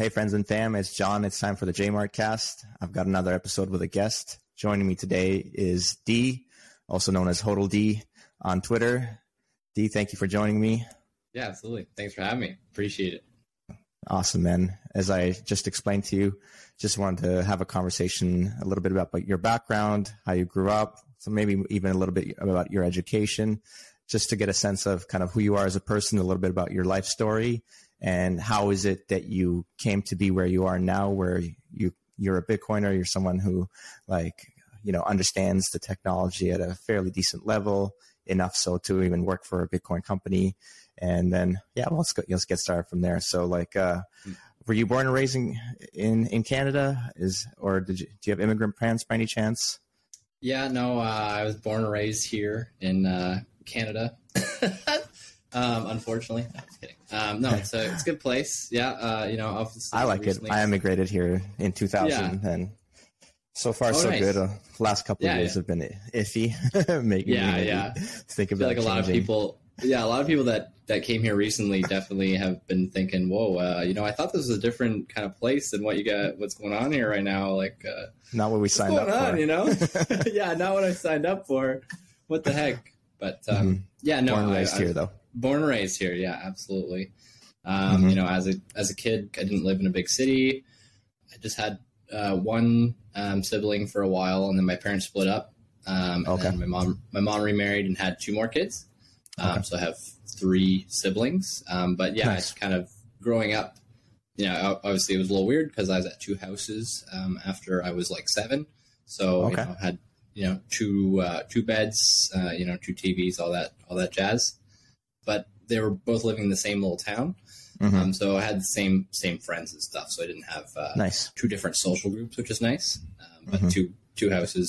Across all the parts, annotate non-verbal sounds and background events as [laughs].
Hey, friends and fam, it's John. It's time for the Jmart cast. I've got another episode with a guest. Joining me today is D, also known as Hodl D on Twitter. D, thank you for joining me. Yeah, absolutely. Thanks for having me. Appreciate it. Awesome, man. As I just explained to you, just wanted to have a conversation a little bit about your background, how you grew up, so maybe even a little bit about your education, just to get a sense of kind of who you are as a person, a little bit about your life story, and how is it that you came to be where you are now, where you you're a Bitcoiner, you're someone who like you know understands the technology at a fairly decent level, enough so to even work for a Bitcoin company, and then yeah, well, let's go, let's get started from there. So like. uh were you born and raised in, in, in Canada? Is or did you do you have immigrant parents by any chance? Yeah, no, uh, I was born and raised here in uh, Canada. [laughs] [laughs] um, unfortunately, no, kidding. Um, no, it's a it's a good place. Yeah, uh, you know, obviously I like recently- it. I immigrated here in 2000, and so far Oh, so nice. good. Uh, last couple Yeah, of years yeah. have been iffy, [laughs] making Yeah, me yeah. think I feel about like a lot of people. Yeah, a lot of people that that came here recently definitely have been thinking, "Whoa, uh, you know, I thought this was a different kind of place than what you got. What's going on here right now? Like, uh, Not what we signed going up on? for. You know? [laughs] [laughs] yeah, not what I signed up for. What the heck? But um, Mhm. yeah, no, Born and raised I- here though. Born and raised here yeah absolutely um, Mhm. you know as a as a kid i didn't live in a big city i just had uh, one um, sibling for a while and then my parents split up um, and Okay. my mom my mom remarried and had two more kids um, Okay. so i have three siblings um, but yeah Nice. it's kind of growing up you know obviously it was a little weird because i was at two houses um, after i was like seven so Okay. you know had you know two uh, two beds uh, you know two tvs all that all that jazz but they were both living in the same little town. Mhm. Um, so I had the same same friends and stuff. So I didn't have uh, nice. two different social groups, which is nice. Um, but Mhm. two two houses.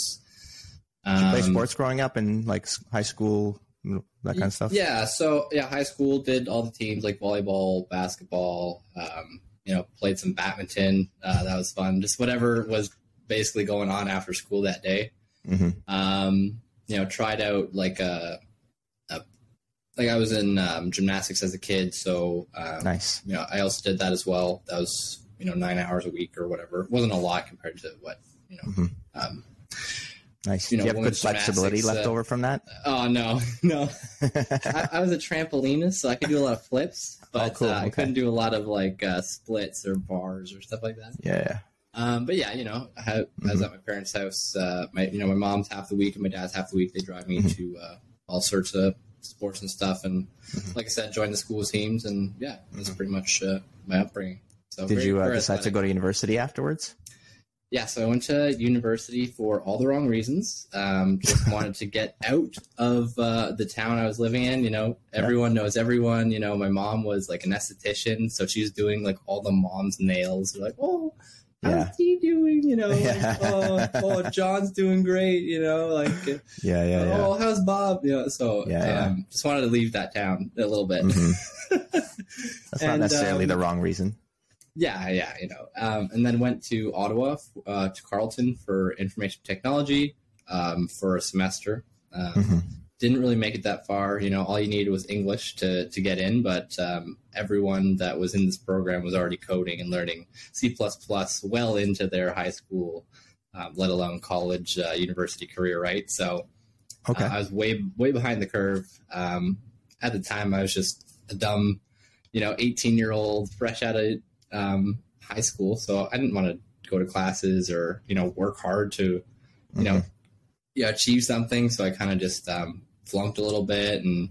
You play Um, sports growing up in like high school, that kind of stuff? Yeah. So yeah, high school did all the teams like volleyball, basketball. Um, you know, played some badminton. Uh, that was fun. Just whatever was basically going on after school that day. hmm um, you know, tried out like a, a like I was in um, gymnastics as a kid, so um, Nice. you know, I also did that as well. That was you know nine hours a week or whatever. It wasn't a lot compared to what you know. Mhm. Um, Nice. you know, you have good flexibility left uh, over from that? oh no, [laughs] no. [laughs] I, I was a trampolinist, so I could do a lot of flips, but Oh, cool. uh, I couldn't do a lot of like uh, splits or bars or stuff like that. yeah. Um, but yeah, you know, I, had, I was at my parents' house. Uh, my, you know, my mom's half the week and my dad's half the week. They drive me Mhm. to uh, all sorts of sports and stuff. And Mhm. like I said, join the school teams. And yeah, that's pretty much uh, my upbringing. So Did you uh, decide to go to university afterwards? Yeah, so I went to university for all the wrong reasons. Um, [laughs] just wanted to get out of uh, the town I was living in. You know, everyone knows everyone. You know, my mom was like an esthetician, so she was doing like all the mom's nails. They're like, oh, how's he doing? You know, [laughs] like, oh, oh, John's doing great. You know, like, Yeah, yeah, yeah. oh, how's Bob? You know, so Yeah, yeah. um, just wanted to leave that town a little bit. Mhm. [laughs] That's not necessarily um, the wrong reason. Yeah, yeah, you know. Um, and then went to Ottawa, uh, to Carleton for information technology um, for a semester. Um, Mhm. Didn't really make it that far. You know, all you needed was English to, to get in, but um, everyone that was in this program was already coding and learning C well into their high school, um, let alone college, uh, university career, right? So Okay. uh, I was way way behind the curve. Um, at the time, I was just a dumb, you know, eighteen year old fresh out of um, high school, so I didn't want to go to classes or you know work hard to you know Mhm. yeah achieve something. So I kind of just um, flunked a little bit and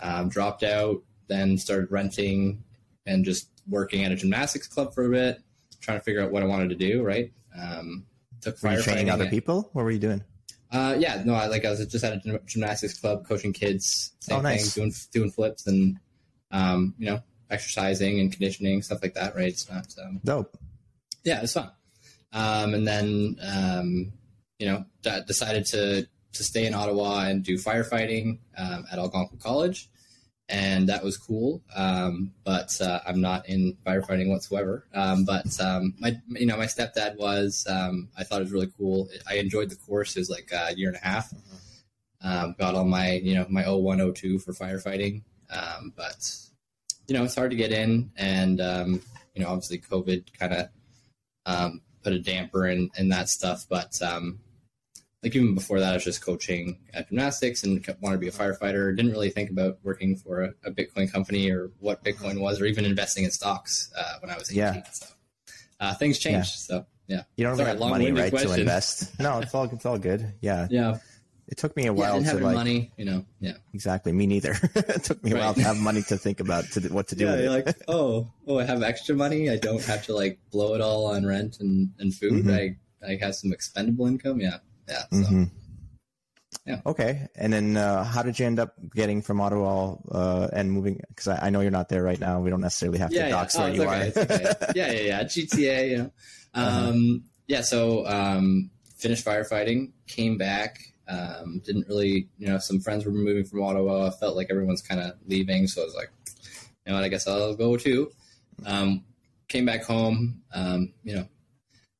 um, dropped out. Then started renting and just working at a gymnastics club for a bit, trying to figure out what I wanted to do. Right. Um, took Were you training other people? What were you doing? uh, yeah, no, I like I was just at a gymnastics club coaching kids, same Oh, nice. thing, doing doing flips and um, you know exercising and conditioning stuff like that. Right? It's not um, Dope. yeah, it's fun. Um, and then um, you know d- decided to to stay in Ottawa and do firefighting um, at Algonquin College, and that was cool. Um, but uh, I'm not in firefighting whatsoever. Um, but um, my you know my stepdad was. Um, I thought it was really cool. I enjoyed the course. It was like a year and a half. Um, got all my you know my 0102 for firefighting. But you know it's hard to get in and You know, obviously COVID kind of put a damper in in that stuff, but um, like even before that, I was just coaching at gymnastics and wanted to be a firefighter. Didn't really think about working for a, a Bitcoin company or what Bitcoin was, or even investing in stocks uh, when I was 18. Yeah. So uh, things changed. Yeah. So yeah, You don't Sorry, have money, right, to invest. [laughs] No, it's all it's all good. Yeah, yeah, it took me a while Didn't to have like money, you know. Yeah, exactly. Me neither. [laughs] it took me a Right. while to have money to think about to, what to do yeah. with it. You're like, [laughs] oh, oh, I have extra money. I don't have to like blow it all on rent and and food. Mhm. I I have some expendable income. Yeah, yeah. So. Mhm. Yeah. Okay. And then, uh, how did you end up getting from Ottawa uh, and moving? Because I, I know you're not there right now. We don't necessarily have to yeah, yeah. dox Oh, where you okay, are. okay. yeah, yeah, yeah. GTA, you know. Uh-huh. Um, Yeah, so um, finished firefighting, came back. Um, didn't really, you know, some friends were moving from Ottawa. I felt like everyone's kind of leaving, so I was like, you know what, I guess I'll go too. Um, came back home. Um, you know,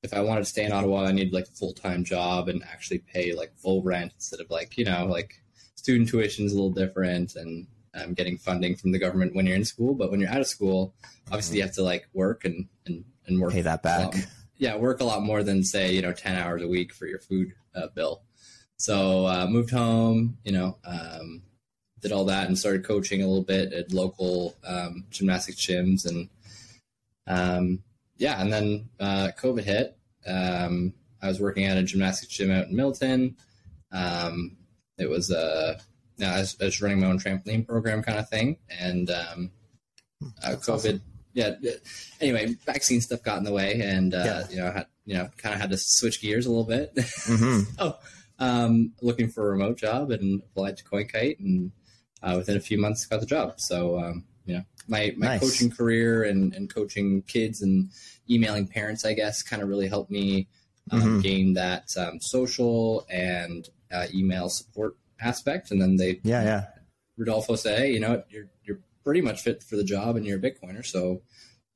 if I wanted to stay in Ottawa, I needed like a full time job and actually pay like full rent instead of like, you know, like student tuition is a little different and um, getting funding from the government when you're in school. But when you're out of school, obviously you have to like work and, and, and work Pay that lot- back. yeah, work a lot more than say you know ten hours a week for your food uh, bill. So uh, moved home, you know, um, did all that and started coaching a little bit at local um, gymnastics gyms and um, yeah, and then uh, COVID hit. Um, I was working at a gymnastics gym out in Milton. Um, it was a yeah, I was, I was running my own trampoline program kind of thing, and um, uh, COVID. awesome. Yeah. Anyway, vaccine stuff got in the way, and uh, Yeah. you know, had you know, kind of had to switch gears a little bit. [laughs] hmm so, um, looking for a remote job and applied to CoinKite, and uh, within a few months got the job. So, um, you know, my my Nice. coaching career and and coaching kids and emailing parents, I guess, kind of really helped me um, Mhm. gain that um, social and uh, email support aspect. And then they Yeah, yeah. Rodolfo say, hey, you know, you're you're pretty much fit for the job and you're a Bitcoiner, so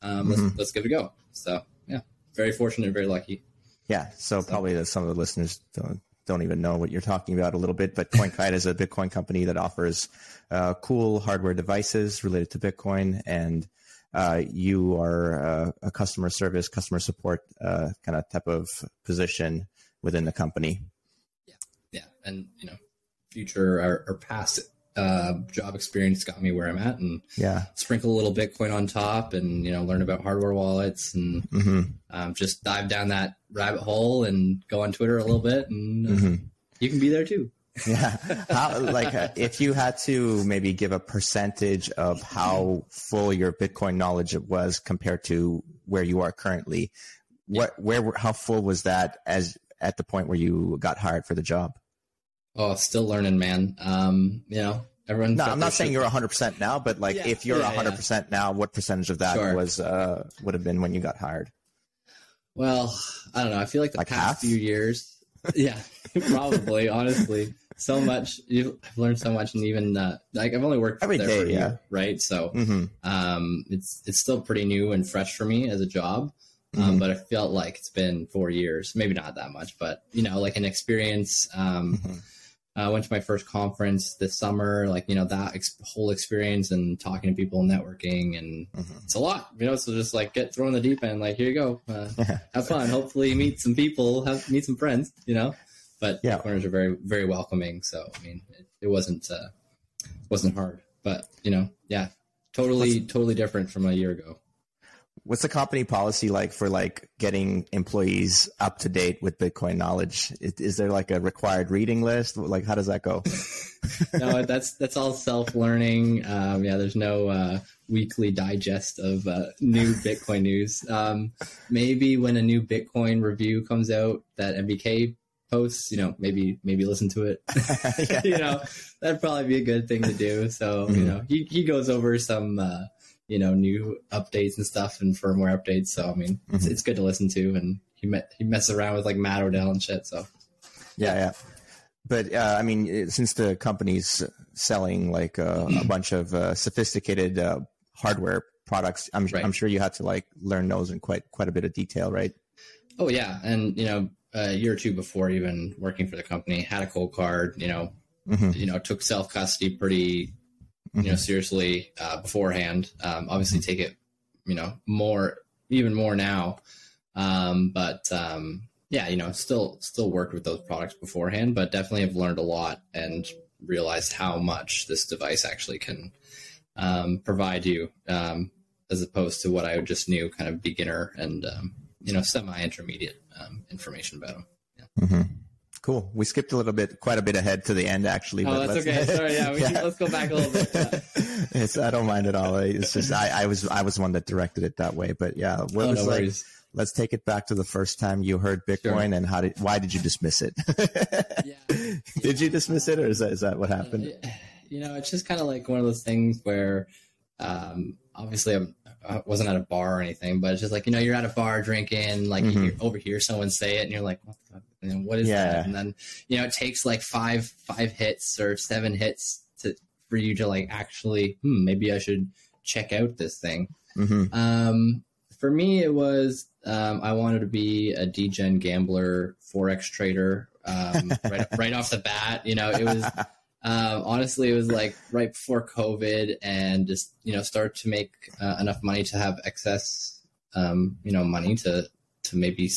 um, let's Mhm. let's give it a go. So yeah, very fortunate, very lucky. Yeah. So probably that some of the listeners don't, don't even know what you're talking about a little bit, but CoinKite is a Bitcoin company that offers uh, cool hardware devices related to Bitcoin, and uh, you are uh, a customer service, customer support uh, kind of type of position within the company. Yeah, yeah, and you know, future or, or past uh, job experience got me where I'm at, and Yeah. sprinkle a little Bitcoin on top, and you know, learn about hardware wallets, and hmm um, just dive down that rabbit hole and go on Twitter a little bit, and uh, hmm you can be there too. [laughs] Yeah. How, like, uh, if you had to maybe give a percentage of how full your Bitcoin knowledge was compared to where you are currently, what, where, how full was that as at the point where you got hired for the job? Oh, still learning, man. Um, you know, everyone. No, I'm not saying you're 100% now, but like, Yeah, if you're yeah, yeah. 100% now, what percentage of that Sure. was, uh, would have been when you got hired? Well, I don't know. I feel like the Like past half? few years, [laughs] yeah, probably. honestly, so much. You've, I've learned so much, and even uh, like I've only worked Every there day, for a yeah. year, right? So hmm um, it's it's still pretty new and fresh for me as a job. Um, Mhm. But I felt like it's been four years, maybe not that much, but you know, like an experience. Um, Mhm. I went to my first conference this summer, like you know that ex- whole experience and talking to people, and networking, and Mhm. it's a lot, you know. So just like get thrown in the deep end, like here you go, uh, [laughs] have fun. Hopefully, meet some people, have meet some friends, you know. But Yeah. yeah, corners are very very welcoming. So I mean, it, it wasn't uh, wasn't hard, but you know, yeah, totally totally different from a year ago. What's the company policy like for like getting employees up to date with Bitcoin knowledge? Is, is there like a required reading list? Like, how does that go? [laughs] no, that's that's all self learning. Um, yeah, there's no uh, weekly digest of uh, new Bitcoin news. Um, maybe when a new Bitcoin review comes out that NVK posts, you know, maybe maybe listen to it. Yeah. [laughs] [laughs] you know, that'd probably be a good thing to do. So you Mhm. know, he he goes over some. Uh, you know, new updates and stuff and firmware updates. So I mean, it's, Mhm. it's good to listen to, and he met he messes around with like Matt Odell and shit. So Yeah, yeah. But uh, I mean, it- since the company's selling like uh, a bunch of uh, sophisticated uh, hardware products, I'm, Right. I'm sure you had to like learn those in quite quite a bit of detail, right? Oh yeah, and you know, a year or two before even working for the company, had a Coldcard. You know, hmm you know, took self custody pretty, you know, seriously uh, beforehand. Um, obviously, take it, you know, more even more now. Um, but um, yeah, you know, still still worked with those products beforehand, but definitely have learned a lot and realized how much this device actually can um, provide you, um, as opposed to what I just knew, kind of beginner and um, you know semi intermediate um, information about them. Yeah. Mm-hmm. Cool. We skipped a little bit, quite a bit ahead to the end, actually. Oh, that's okay. [laughs] Sorry, yeah, we, yeah. let's go back a little bit. [laughs] It's, I don't mind at all. It's just I, I was I was one that directed it that way, but yeah, what oh, was no like? worries. Let's take it back to the first time you heard Bitcoin, Sure. and how did why did you dismiss it? Yeah. [laughs] did you dismiss it, or is that is that what happened? you know, it's just kind of like one of those things where, um, obviously I'm, I wasn't at a bar or anything, but it's just like, you know, you're at a bar drinking, like you Mhm. hear, overhear someone say it and you're like, what the, know, what is Yeah. that? And then, you know, it takes like five, five hits or seven hits to, for you to like actually, hmm, maybe I should check out this thing. hmm Um, for me, it was um, I wanted to be a degen gambler, forex trader. Um, [laughs] right, right off the bat, you know, it was um, [laughs] honestly it was like right before COVID, and just you know start to make uh, enough money to have excess, um, you know, money to to maybe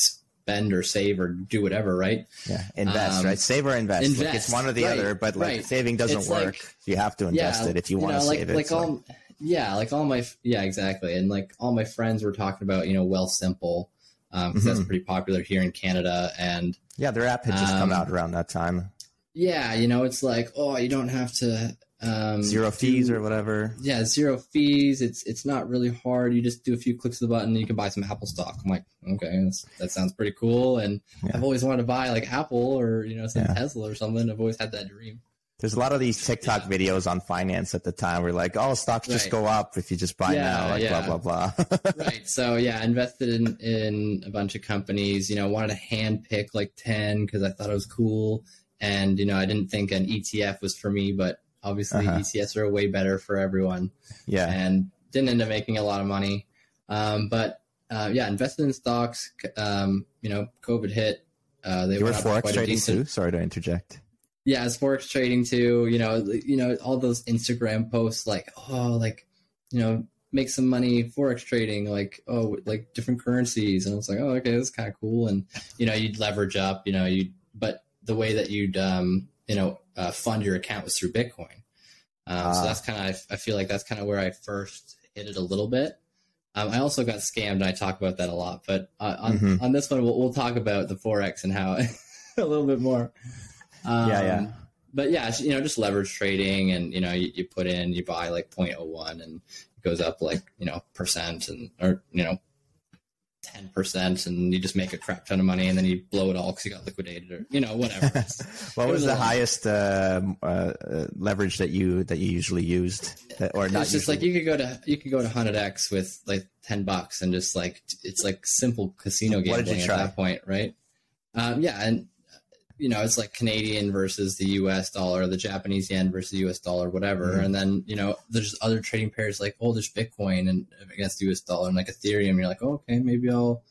spend or save or do whatever, right? Yeah, invest, Um, right? Save or invest. Like, it's invest, one or the right, other, but like right. saving doesn't It's work. like- you have to invest it if you, want to like, save it. Like so- all, yeah, like all my yeah, exactly, and like all my friends were talking about you know Wealthsimple because that's Mhm. pretty popular here in Canada, and yeah, their app had just come um, out around that time. yeah, you know it's like oh you don't have to um, Zero fees do- or whatever. yeah zero fees. It's it's not really hard. You just do a few clicks of the button and you can buy some Apple stock. I'm like okay, that's, that sounds pretty cool, and Yeah. I've always wanted to buy like Apple or you know some Yeah. Tesla or something. I've always had that dream. There's a lot of these TikTok Yeah. videos on finance at the time where like, oh, stocks just go up if you just buy now, like blah blah blah. [laughs] right. So yeah, I invested in in a bunch of companies. You know, wanted to hand pick like ten because I thought it was cool, and you know, I didn't think an ETF was for me, but obviously Uh-huh. ETFs are way better for everyone, yeah. and didn't end up making a lot of money. Um, but uh, yeah, invested in stocks. Um, you know, COVID hit. Uh, they You were forex trading decent- too. Sorry to interject. yeah, it's forex trading too. You know, you know all those Instagram posts like, oh, like, you know, make some money forex trading, like, oh, like different currencies, and I was like, oh, okay, that's kind of cool. And you know, you'd leverage up, you know, you, but the way that you'd, um, you know, uh, fund your account was through Bitcoin. Um, so Ah. that's kind of, I feel like that's kind of where I first hit it a little bit. Um, I also got scammed, and I talk about that a lot. But uh, on Mhm. on this one, we'll, we'll talk about the forex and how [laughs] a little bit more. Um, Yeah, yeah. But yeah, you know, just leverage trading, and you know, you, you put in, you buy like 0.01, and it goes up like you know percent, and or you know. 10% and you just make a crap ton of money and then you blow it all because you got liquidated or you know whatever [laughs] what was was the highest uh, uh, uh, leverage that you that you usually used, that, or not? it's just usually? like you could go to you could go to hundred x with like ten bucks and just like it's like simple casino What did you gambling at that point, right? Um, yeah, and you know it's like Canadian versus the U.S. dollar, the Japanese yen versus the U.S. dollar, whatever. Mhm. And then you know there's other trading pairs like oh there's Bitcoin and against the U.S. dollar and like Ethereum. You're like oh, okay maybe I'll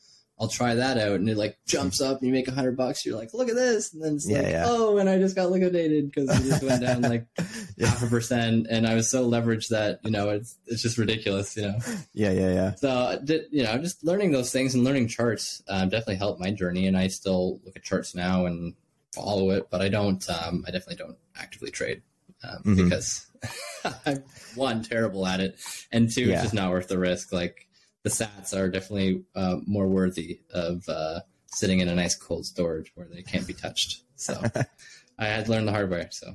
I'll try that out, and it like jumps up and you make a hundred bucks. You're like look at this, and then it's Yeah, like yeah. oh and I just got liquidated because it just went down like [laughs] half a percent, and I was so leveraged that you know it's it's just ridiculous, you know. yeah, yeah, yeah. So you know, just learning those things and learning charts um, definitely helped my journey, and I still look at charts now and follow it, but I don't. Um, I definitely don't actively trade um, Mhm. because [laughs] I'm one terrible at it, and two, Yeah. it's just not worth the risk. Like the Sats are definitely uh, more worthy of uh, sitting in a nice cold storage where they can't be touched. So [laughs] I had to learn the hard way. So.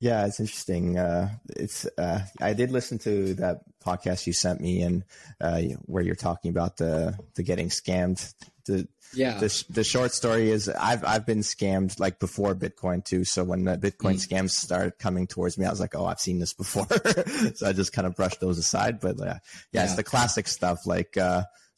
Yeah, it's interesting. Uh, it's uh, I did listen to that podcast you sent me, and uh, where you're talking about the the getting scammed. The Yeah. the, the short story is I've I've been scammed like before Bitcoin too. So when the Bitcoin Mm. scams started coming towards me, I was like, oh, I've seen this before. [laughs] so I just kind of brushed those aside. But uh, yeah, yeah, it's the classic stuff like.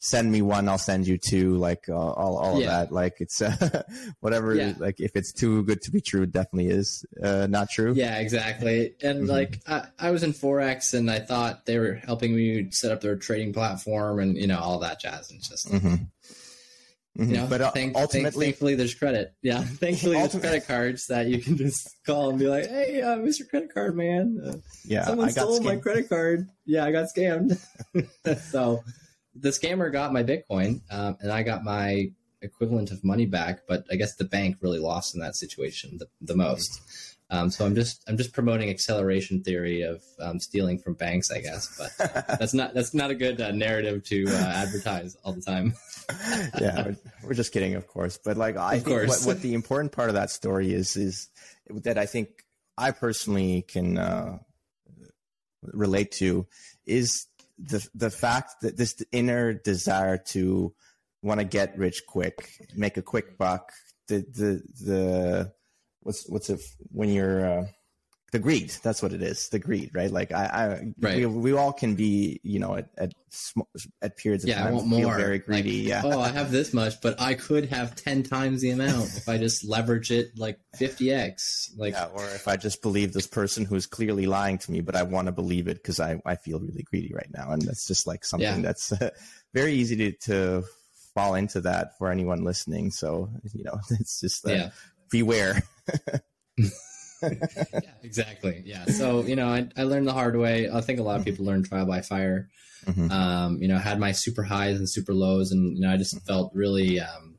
Send me one, I'll send you two. Like uh, all, all Yeah. of that. Like it's uh, [laughs] whatever. Yeah. Like if it's too good to be true, it definitely is uh, not true. Yeah, exactly. And Mhm. like I, I was in Forex and I thought they were helping me set up their trading platform and you know all that jazz and just hmm you know but uh, thank- ultimately, thankfully there's credit. Yeah, [laughs] thankfully there's credit cards that you can just call and be like, "Hey, uh, Mr. Credit Card Man, uh, yeah, someone I got stole my credit card. Yeah, I got scammed." [laughs] so the scammer got my Bitcoin, um, and I got my equivalent of money back. But I guess the bank really lost in that situation the, the most. Um, so I'm just I'm just promoting acceleration theory of um, stealing from banks, I guess. But [laughs] that's not that's not a good uh, narrative to uh, advertise all the time. [laughs] yeah, we're, we're, just kidding, of course. But like, I of think what, what, the important part of that story is is that I think I personally can uh, relate to is the the fact that this inner desire to want to get rich quick, make a quick buck, the the the what's what's it when you're uh, the greed that's what it is the greed right like i, I right. we, we all can be you know at at, at periods of yeah, time I want more. very greedy like, yeah oh i have this much but i could have 10 times the amount if i just leverage it like 50x like yeah, or if i just believe this person who's clearly lying to me but i want to believe it because I, I feel really greedy right now and that's just like something yeah. that's uh, very easy to, to fall into that for anyone listening so you know [laughs] it's just uh, yeah. beware [laughs] [laughs] yeah, exactly. Yeah. So, you know, I, I learned the hard way. I think a lot of people learn trial by fire. Mm-hmm. Um, you know, I had my super highs and super lows and, you know, I just felt really, um,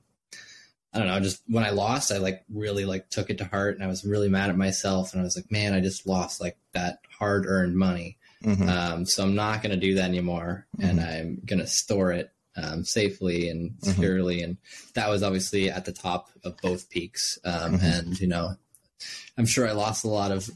I don't know, just when I lost, I like really like took it to heart and I was really mad at myself. And I was like, man, I just lost like that hard earned money. Mm-hmm. Um, so I'm not going to do that anymore. Mm-hmm. And I'm going to store it um, safely and mm-hmm. securely. Mm-hmm. And that was obviously at the top of both peaks. Um, mm-hmm. And, you know, I'm sure I lost a lot of,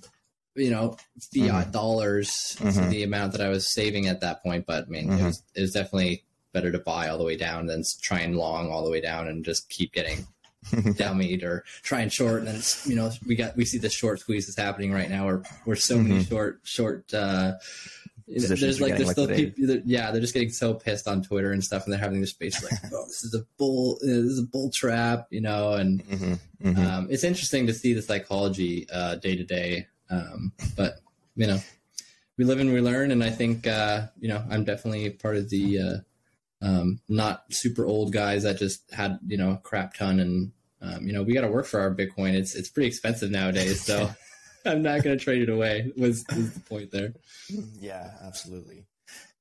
you know, fiat mm-hmm. dollars mm-hmm. the amount that I was saving at that point. But I mean, it, mm-hmm. was, it was definitely better to buy all the way down than try and long all the way down and just keep getting [laughs] downmeat or try and short. And then, you know, we got, we see the short squeezes happening right now where, where so many short, short, uh, there's like there's still people that, yeah they're just getting so pissed on twitter and stuff and they're having their space like [laughs] oh this is a bull this is a bull trap you know and mm-hmm, mm-hmm. Um, it's interesting to see the psychology uh, day to day um, but you know we live and we learn and i think uh, you know i'm definitely part of the uh, um, not super old guys that just had you know a crap ton and um, you know we got to work for our bitcoin it's it's pretty expensive nowadays so [laughs] I'm not going to trade it away. Was, was the point there? Yeah, absolutely.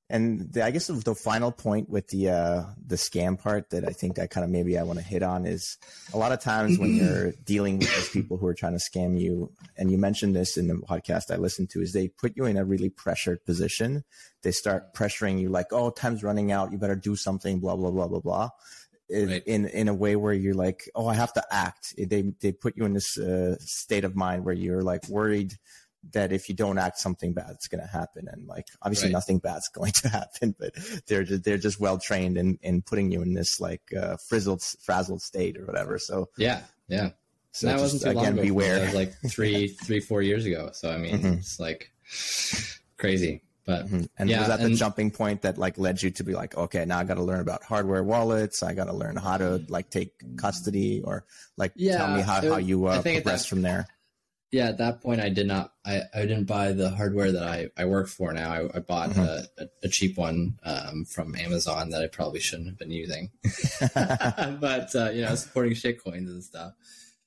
And the, I guess the final point with the uh, the scam part that I think I kind of maybe I want to hit on is a lot of times when [clears throat] you're dealing with those people who are trying to scam you, and you mentioned this in the podcast I listened to, is they put you in a really pressured position. They start pressuring you like, "Oh, time's running out. You better do something." Blah blah blah blah blah right. in in a way where you're like, oh, I have to act. They they put you in this uh, state of mind where you're like worried that if you don't act, something bad's going to happen, and like obviously right. nothing bad's [laughs] going to happen, but they're just, they're just well trained in in putting you in this like uh, frizzled frazzled state or whatever. So yeah, yeah. So that wasn't too again, long ago. Beware. was like three, [laughs] three, four years ago. So I mean, mm-hmm. it's like [sighs] crazy. But mm-hmm. and yeah, was that and, the jumping point that like led you to be like, okay, now I got to learn about hardware wallets. I got to learn how to like take custody or like yeah, tell me how, it, how you uh, progress that, from there. Yeah, at that point, I did not. I, I didn't buy the hardware that I, I work for now. I, I bought mm-hmm. a, a, cheap one um, from Amazon that I probably shouldn't have been using. [laughs] [laughs] but uh, you know, supporting shitcoins and stuff.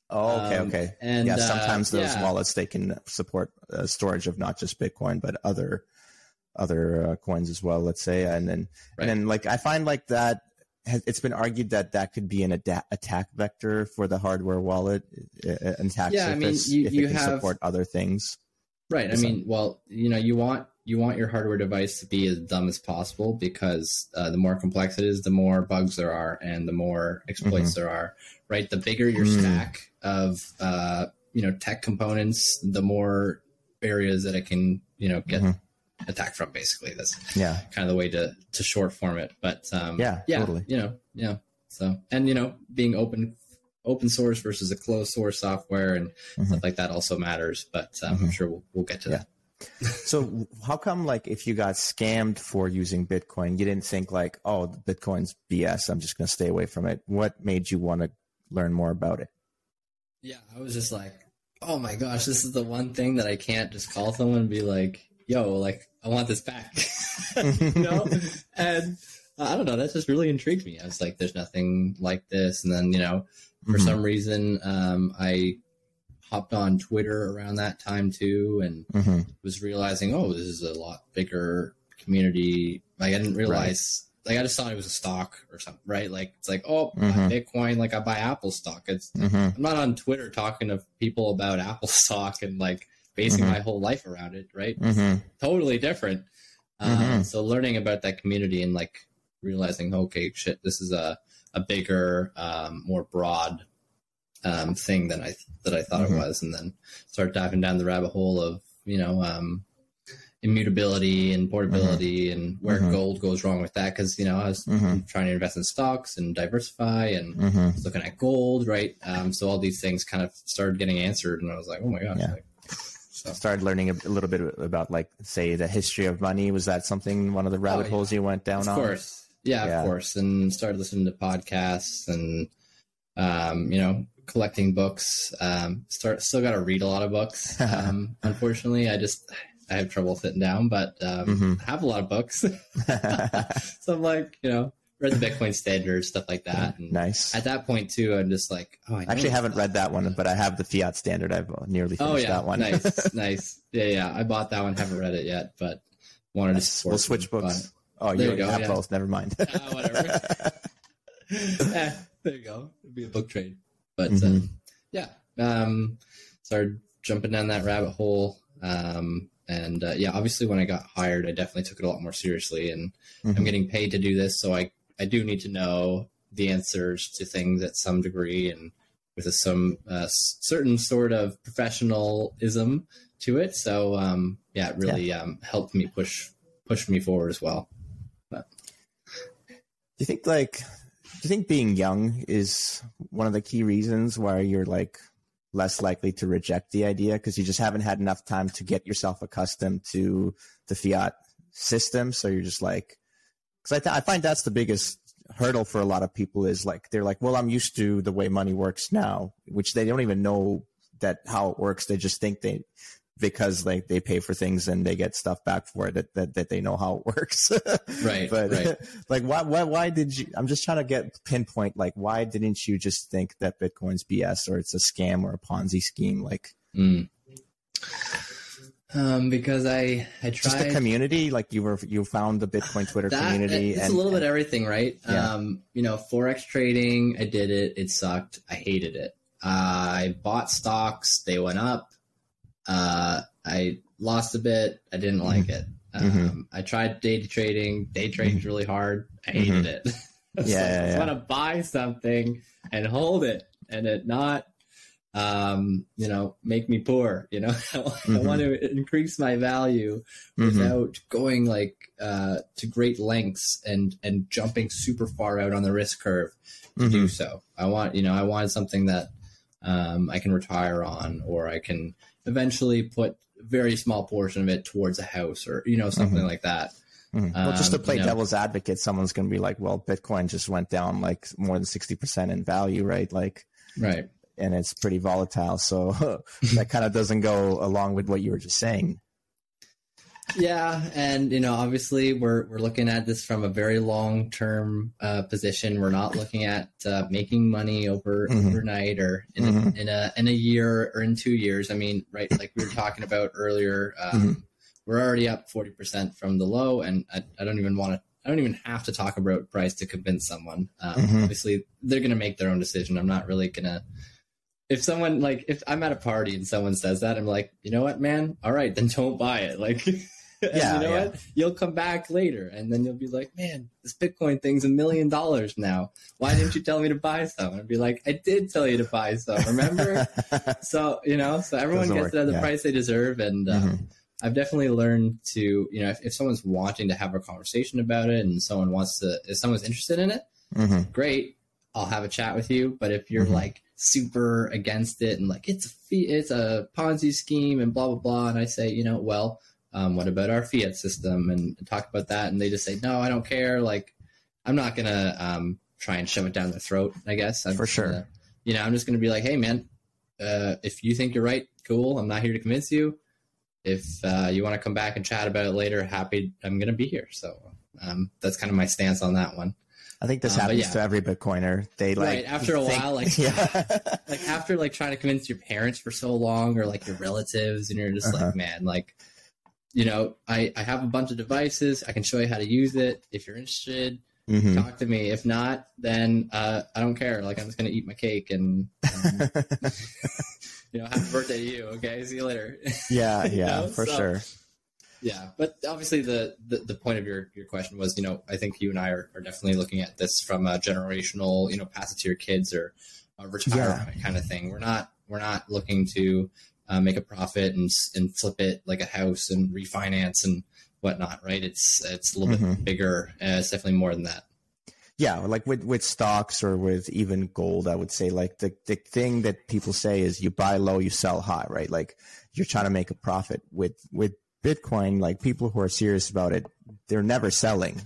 Oh, okay, um, okay. And yeah, sometimes uh, those yeah. wallets they can support uh, storage of not just Bitcoin but other other uh, coins as well. Let's say, and then right. and then like I find like that. has, It's been argued that that could be an ad- attack vector for the hardware wallet, uh, uh, attack yeah, surface I mean, you, if you it can have, support other things. Right. I mean, well, you know, you want you want your hardware device to be as dumb as possible because uh, the more complex it is, the more bugs there are, and the more exploits mm-hmm. there are. Right. The bigger your mm. stack of uh, you know tech components, the more areas that it can you know get. Mm-hmm attack from basically that's yeah kind of the way to to short form it but um yeah yeah totally. you know yeah so and you know being open open source versus a closed source software and mm-hmm. stuff like that also matters but um, mm-hmm. i'm sure we'll, we'll get to yeah. that so [laughs] how come like if you got scammed for using bitcoin you didn't think like oh bitcoin's bs i'm just going to stay away from it what made you want to learn more about it yeah i was just like oh my gosh this is the one thing that i can't just call someone and be like yo like I want this back. [laughs] [laughs] you know? and uh, I don't know, that just really intrigued me. I was like, there's nothing like this. And then, you know, for mm-hmm. some reason, um, I hopped on Twitter around that time too and mm-hmm. was realizing, oh, this is a lot bigger community. Like I didn't realize like I just thought it was a stock or something, right? Like it's like, oh, Mhm. Bitcoin, like I buy Apple stock. It's hmm I'm not on Twitter talking to people about Apple [laughs] stock and like basing Mhm. my whole life around it, right? hmm Totally different. Mhm. so learning about that community and like realizing, okay, shit, this is a a bigger, um, more broad um, thing than I that I thought it was, and then start diving down the rabbit hole of you know um, immutability and portability and where Mhm. gold goes wrong with that because you know I was Mhm. trying to invest in stocks and diversify and hmm looking at gold, right? Um, so all these things kind of started getting answered, and I was like, oh my gosh. Yeah. Like, so, Started learning a, a little bit about like say the history of money. Was that something one of the rabbit Oh, yeah. holes you went down of on? course, yeah, Yeah. of course, and started listening to podcasts and um, you know collecting books. Um, start still got to read a lot of books. [laughs] Um, unfortunately, I just I have trouble sitting down, but um, Mhm. I have a lot of books. [laughs] so I'm like, you know, read the Bitcoin Standard stuff like that. And nice. at that point too, I'm just like, oh, I I actually haven't read that one, but I have the Fiat Standard. I've nearly finished Oh yeah, that one. nice, [laughs] nice. Yeah, yeah. I bought that one. Haven't read it yet, but wanted to. Nice. support We'll switch them, books. Oh, you you go, have yeah. both. Never mind. [laughs] Ah, whatever. [laughs] Eh, there you go. It'd be a book trade. But Mhm. um, yeah, um, started jumping down that rabbit hole. Um, and uh, yeah, obviously, when I got hired, I definitely took it a lot more seriously. And I'm Mhm. getting paid to do this, so I I do need to know the answers to things at some degree and with a, some uh, s- certain sort of professionalism to it. So um, yeah, it really Um, helped me push push me forward as well. Do you think like do you think being young is one of the key reasons why you're like less likely to reject the idea because you just haven't had enough time to get yourself accustomed to the fiat system so you're just like because I, th- I find that's the biggest hurdle for a lot of people is like they're like well i'm used to the way money works now which they don't even know that how it works they just think they because like they pay for things and they get stuff back for it that, that, that they know how it works [laughs] Right, but right. [laughs] like why, why why did you i'm just trying to get pinpoint like why didn't you just think that bitcoin's bs or it's a scam or a ponzi scheme like Mm. Um, because I I tried just the community like you were you found the bitcoin twitter that. community It's and a little bit everything, right? Yeah. Um, you know, forex trading, I did it. It sucked. I hated it. I bought stocks. They went up. Uh, I lost a bit. I didn't like it. Um, Mhm. I tried day trading. Day trading's really hard. I hated it. Mm-hmm. [laughs] Yeah, like, yeah, I yeah. want to buy something and hold it and it not, um, you know, make me poor. You know, [laughs] I Mhm. want to increase my value Mhm. without going like uh, to great lengths and and jumping super far out on the risk curve to do Mhm. so. I want you know I wanted something that um, I can retire on, or I can eventually put a very small portion of it towards a house, or you know something Mhm. like that. Mhm. well just to Um, play you know- devil's advocate someone's going to be like well bitcoin just went down like more than 60% in value right like Right. And it's pretty volatile so [laughs] that kind of doesn't go along with what you were just saying Yeah, and you know, obviously, we're we're looking at this from a very long term uh, position. We're not looking at uh, making money over Mhm. overnight or in, Mhm. a, in a in a year or in two years. I mean, right? Like we were talking about earlier, um, Mhm. we're already up forty percent from the low, and I, I don't even want to. I don't even have to talk about price to convince someone. Um, Mhm. Obviously, they're going to make their own decision. I'm not really going to. If someone like if I'm at a party and someone says that, I'm like, you know what, man? All right, then don't buy it. [laughs] Like, Yeah, you know yeah. what? You'll come back later, and then you'll be like, man, this Bitcoin thing's a million dollars now. Why didn't you tell me to buy some? I'd be like, I did tell you to buy some. Remember? [laughs] so you know, so everyone Doesn't gets work, it at the yeah. price they deserve, and uh, Mhm. I've definitely learned to, you know, if, if someone's wanting to have a conversation about it, and someone wants to, if someone's interested in it, Mhm. great. I'll have a chat with you. But if you're Mhm. like super against it and like it's a fee, it's a Ponzi scheme and blah blah blah, and I say, you know, well, um, what about our fiat system and, talk about that, and they just say, no, I don't care. Like, I'm not gonna um, try and shove it down their throat. I guess I'm For sure. gonna- you know, I'm just gonna be like, hey man, uh, if you think you're right, cool. I'm not here to convince you. If uh, you want to come back and chat about it later, happy. I'm gonna be here. So um, that's kind of my stance on that one. I think this Um, happens yeah. to every Bitcoiner. They like Right, after a think- while, like- [laughs] yeah, [laughs] like after like trying to convince your parents for so long or like your relatives and you're just Uh-huh. like man like you know I, I have a bunch of devices i can show you how to use it if you're interested Mhm. talk to me. If not, then uh, I don't care. Like I'm just gonna eat my cake and [laughs] um, you know, happy birthday to you. Okay, see you later. yeah, You yeah, know, for so- sure. Yeah, but obviously the, the the point of your your question was, you know, I think you and I are, are definitely looking at this from a generational, you know, pass it to your kids or a retirement kind of thing. We're not we're not looking to uh, make a profit and and flip it like a house and refinance and whatnot, right? It's it's a little bit Mhm. bigger. Uh, it's definitely more than that. Yeah, like with with stocks or with even gold, I would say like the the thing that people say is you buy low, you sell high, right? Like you're trying to make a profit with with Bitcoin. Like people who are serious about it, they're never selling,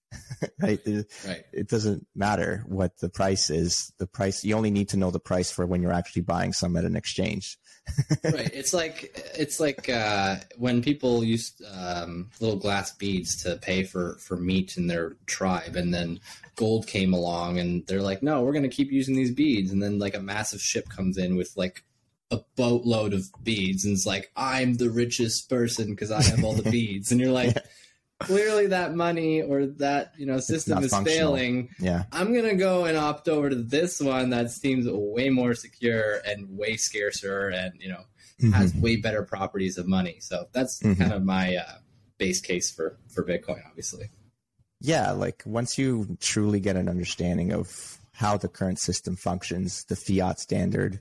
[laughs] right? It, Right. it doesn't matter what the price is. The price you only need to know the price for when you're actually buying some at an exchange. [laughs] right. It's like it's like uh, when people used um, little glass beads to pay for for meat in their tribe, and then gold came along, and they're like, "No, we're going to keep using these beads." And then like a massive ship comes in with like a boatload of beads, and it's like, "I'm the richest person because I have all the [laughs] beads," and you're like. Clearly, that money or that you know system is failing. Yeah. I'm gonna go and opt over to this one that seems way more secure and way scarcer, and you know has way better properties of money. So that's Mhm. kind of my uh, base case for for Bitcoin, obviously. yeah like once you truly get an understanding of how the current system functions the fiat standard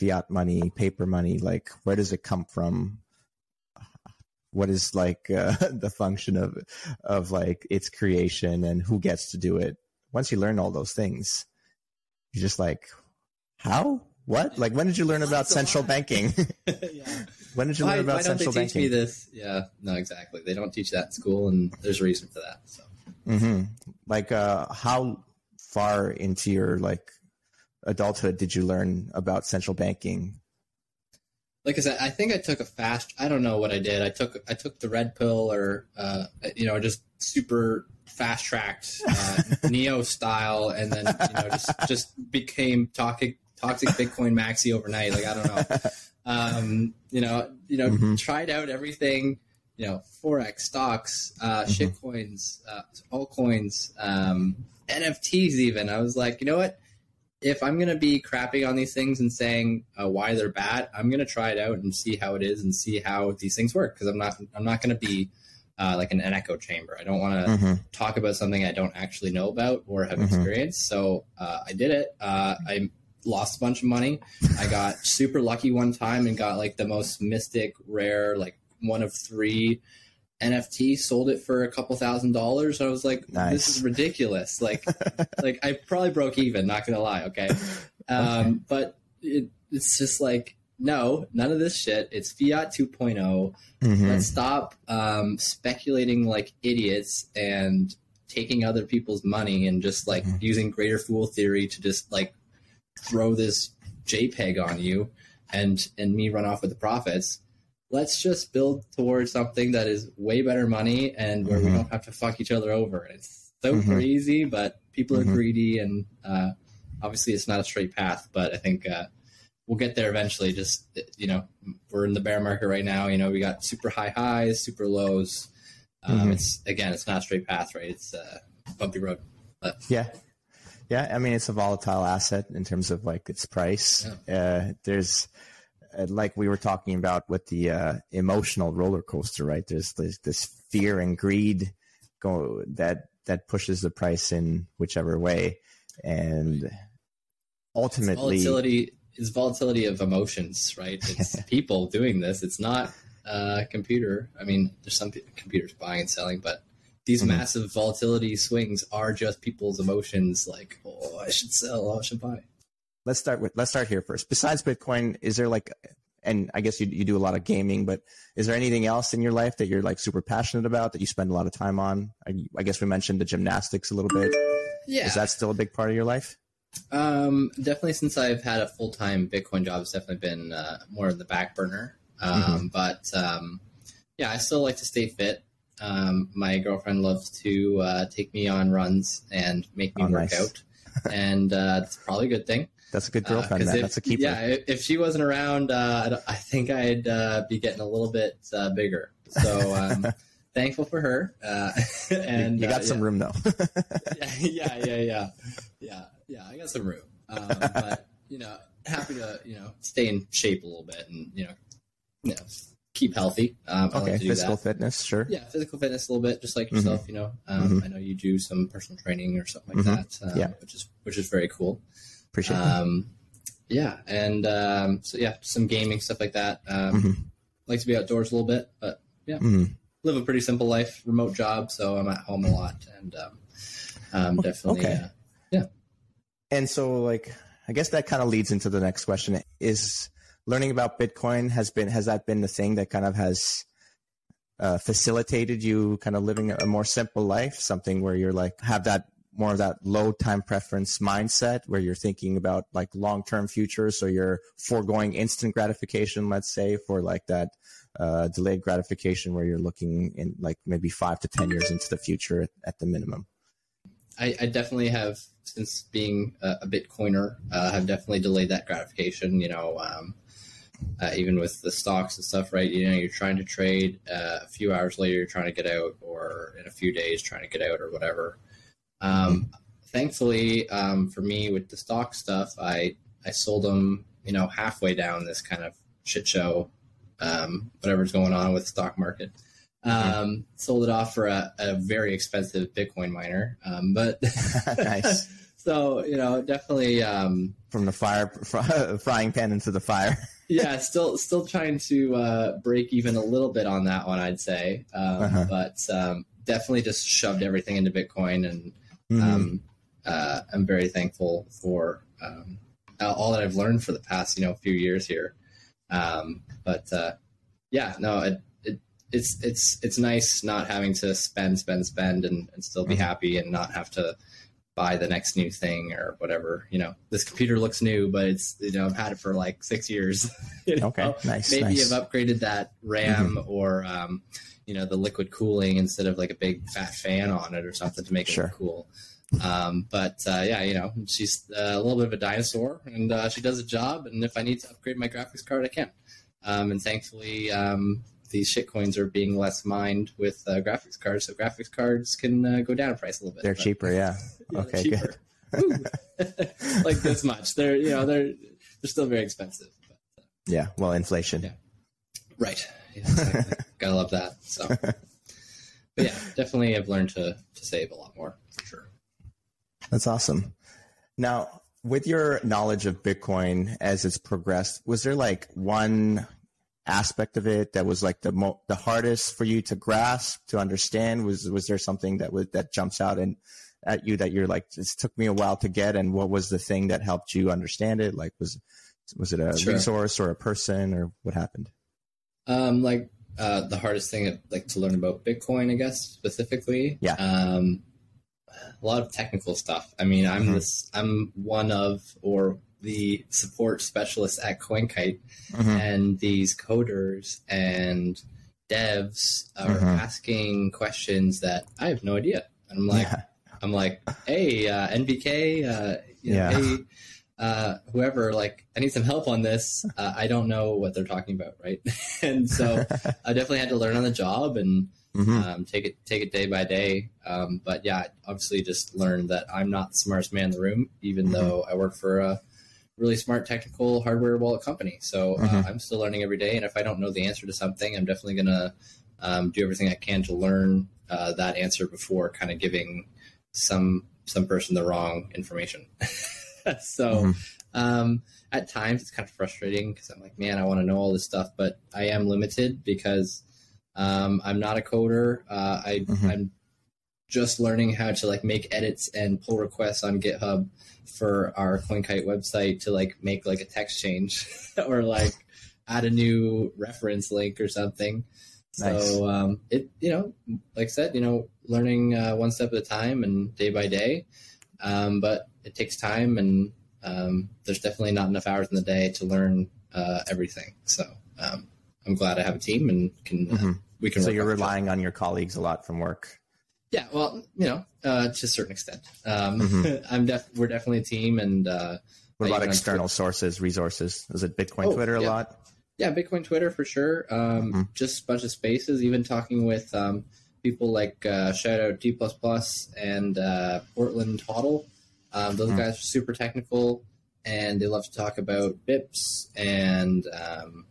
fiat money paper money like where does it come from what is like [laughs] uh, the function of of like its creation and who gets to do it once you learn all those things you're just like how what like when did you learn about central banking [laughs] yeah. [laughs] when did you Why, learn why about don't they central teach me banking this? Yeah, no, exactly. They don't teach that in school, and there's a reason for that. So hmm Like, uh, how far into your like adulthood did you learn about central banking? like I said, I think I took a fast. I don't know what I did. I took I took the red pill, or uh, you know, just super fast tracked uh, [laughs] neo style, and then you know, just just became toxic toxic Bitcoin maxi overnight. Like I don't know, um, you know, you know, Mhm. tried out everything. You know, forex, stocks, uh, shit coins, uh, altcoins, um, NFTs. Even I was like, you know what? If I'm gonna be crapping on these things and saying uh, why they're bad, I'm gonna try it out and see how it is and see how these things work because I'm not I'm not gonna be uh, like an, an echo chamber. I don't want to hmm talk about something I don't actually know about or have Mhm. experienced. So uh, I did it. Uh, I lost a bunch of money. I got super lucky one time and got like the most mystic, rare, like one of three NFT. Sold it for a couple thousand dollars. I was like, Nice. this is ridiculous. Like, [laughs] like I probably broke even. Not gonna lie. Okay, um, but it, it's just like. No, none of this shit. It's Fiat 2.0 hmm let's stop um, speculating like idiots and taking other people's money and just like Mhm. using greater fool theory to just like throw this jpeg on you and and me run off with the profits let's just build towards something that is way better money and where we Mhm. don't have to fuck each other over it's so Mhm. crazy but people are Mhm. greedy and uh, obviously it's not a straight path but i think uh, we'll get there eventually. Just you know, we're in the bear market right now. You know, we got super high highs, super lows. Um, Mhm. It's again, it's not a straight path, right? It's a bumpy road. Yeah. Yeah. I mean, it's a volatile asset in terms of like its price. Uh, there's, like we were talking about with the uh, emotional roller coaster, right? There's this, this fear and greed go that that pushes the price in whichever way, and ultimately, Volatility is volatility of emotions, right? [laughs] It's people doing this. It's not a computer. I mean, there's some computers buying and selling, but these Mhm. massive volatility swings are just people's emotions. Like, oh, I should sell. Oh, I should buy. Let's start with let's start here first. Besides Bitcoin, is there like, and I guess you you do a lot of gaming, but is there anything else in your life that you're like super passionate about that you spend a lot of time on? I, I guess we mentioned the gymnastics a little bit. Yeah. Is that still a big part of your life? Um, definitely since I've had a full time Bitcoin job, it's definitely been uh, more in the back burner. Um, Mm-hmm. But um, yeah, I still like to stay fit. Um, my girlfriend loves to uh, take me on runs and make me Oh, work nice. out, [laughs] and uh, it's probably a good thing. That's a good Uh, girlfriend, 'cause if- That's a keeper. Yeah, if she wasn't around, uh, I think I'd uh, be getting a little bit uh, bigger. So um, [laughs] thankful for her. Uh, [laughs] and you got uh, some yeah. room though. yeah, [laughs] yeah, yeah, yeah, yeah, yeah. I got some room, um, but you know, happy to you know stay in shape a little bit and you know, you know, keep healthy. Um, okay, like physical that. fitness, sure. Yeah, physical fitness a little bit, just like Mhm. yourself. You know, um, Mhm. I know you do some personal training or something like Mhm. that. Um, Yeah. which is which is very cool. Appreciate that. Um, yeah, and um, so yeah, some gaming stuff like that. Um, Mhm. Like to be outdoors a little bit, but Mhm. live a pretty simple life, remote job, so I'm at home a lot, and um, um, definitely. Okay. Uh, And so, like, I guess that kind of leads into the next question: Is learning about Bitcoin has been has that been the thing that kind of has uh, facilitated you kind of living a more simple life? Something where you're like have that more of that low time preference mindset, where you're thinking about like long term future, so you're foregoing instant gratification, let's say, for like that uh, delayed gratification, where you're looking in like maybe five to ten years into the future at, at the minimum. I, I definitely have, since being a, a Bitcoiner, uh, have definitely delayed that gratification. You know, um, uh, even with the stocks and stuff, right? You know, you're trying to trade, uh, a few hours later, you're trying to get out, or in a few days, trying to get out, or whatever. Um, thankfully, um, for me, with the stock stuff, I I sold them, you know, halfway down this kind of shit show, um, whatever's going on with the stock market. Um, sold it off for a, a very expensive Bitcoin miner, um, but [laughs] [laughs] Nice. so you know, definitely, um, From the fire, [laughs] fr- frying pan into the fire. yeah, still still trying to uh, break even a little bit on that one, I'd say, um, Uh-huh. but um, definitely just shoved everything into Bitcoin, and Mhm. um, uh, I'm very thankful for um, all that I've learned for the past you know few years here. Um, but uh, yeah, no, it, it it's it's it's nice not having to spend spend spend and, and still be Mhm. happy and not have to buy the next new thing or whatever. You know, this computer looks new, but it's you know I've had it for like six years. [laughs] you know? Okay, nice. Maybe nice. I've upgraded that RAM or um, you know the liquid cooling instead of like a big fat fan on it or something to make it Sure. cool. Um, but uh, yeah, you know she's uh, a little bit of a dinosaur and uh, she does a job. And if I need to upgrade my graphics card, I can. Um, and thankfully, um, these shitcoins are being less mined with uh, graphics cards, so graphics cards can uh, go down in price a little bit. They're But- cheaper, yeah. [laughs] yeah, okay, cheaper. good. [laughs] Like this much. They're you know they're they're still very expensive. But, uh, Yeah, well, inflation. Yeah. Right. Exactly. [laughs] Gotta love that. So, [laughs] but yeah, definitely I've learned to to save a lot more for sure. That's awesome. Now, with your knowledge of Bitcoin as it's progressed, was there like one aspect of it that was like the mo- the hardest for you to grasp to understand? Was was there something that was that jumps out and at you that you're like this took me a while to get, and what was the thing that helped you understand it? Like was was it a Sure. resource or a person or what happened? Um, like uh, the hardest thing, like to learn about Bitcoin, I guess specifically. Yeah. Um, a lot of technical stuff. I mean, I'm Mhm. this. I'm one of or the support specialist at CoinKite, Mhm. and these coders and devs are Mhm. asking questions that I have no idea. And I'm like, yeah, I'm like, hey, uh, NVK, uh, you know, Yeah. hey, uh, whoever, like, I need some help on this. Uh, I don't know what they're talking about, right? [laughs] and so [laughs] I definitely had to learn on the job and Mhm. um, take it take it day by day. Um, but yeah, obviously just learned that I'm not the smartest man in the room, even Mhm. though I work for a really smart technical hardware wallet company. So uh, Mhm. I'm still learning every day, and if I don't know the answer to something, I'm definitely gonna um, do everything I can to learn uh, that answer before kind of giving some some person the wrong information. [laughs] [laughs] so Mhm. um, at times it's kind of frustrating because I'm like, man, I want to know all this stuff, but I am limited because um, I'm not a coder. Uh, I, Mhm. I'm just learning how to like make edits and pull requests on GitHub for our CoinKite website to like make like a text change [laughs] or like add a new reference link or something. Nice. So um, it you know, like I said, you know, learning uh, one step at a time and day by day. Um, but it takes time, and um, there's definitely not enough hours in the day to learn uh, everything. So um, I'm glad I have a team and can uh, Mhm. we can. So you're off each other. relying on your colleagues a lot from work. Yeah, well, you know, uh, to a certain extent. Um, Mhm. [laughs] I'm def- we're definitely a team, and uh, What about external sources, resources? Is it Bitcoin Oh, Twitter a yeah. lot? yeah, Bitcoin Twitter for sure. Um, Mhm. Just a bunch of spaces. Even talking with um, people like uh, shout out D and uh, Portland Hodl. Um, those Mhm. guys are super technical and they love to talk about BIPs and um,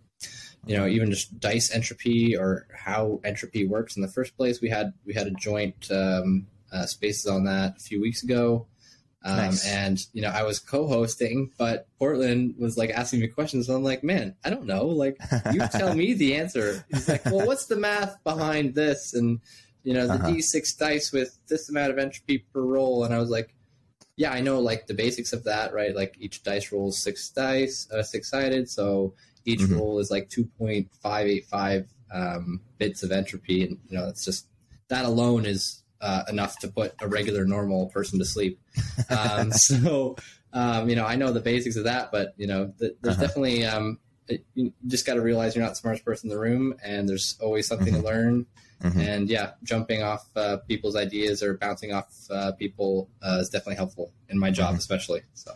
you know even just dice entropy or how entropy works in the first place. We had we had a joint um, uh, spaces on that a few weeks ago. Um, Nice. And you know, I was co-hosting, but Portland was like asking me questions. So I'm like, man, I don't know. Like, you [laughs] tell me the answer. He's like, well, what's the math behind this? And you know, the Uh-huh. D6 dice with this amount of entropy per roll. And I was like, yeah, I know like the basics of that, right? Like each dice rolls six dice, uh, six sided. So each Mhm. roll is like 2.585 um, bits of entropy. And, you know, it's just that alone is uh, enough to put a regular normal person to sleep. [laughs] Um, so, um, you know, I know the basics of that, but, you know, th- there's Uh-huh. definitely, um, it, you just got to realize you're not the smartest person in the room and there's always something to learn Mhm. and yeah, jumping off uh, people's ideas or bouncing off uh, people uh, is definitely helpful in my job, Mhm. especially. So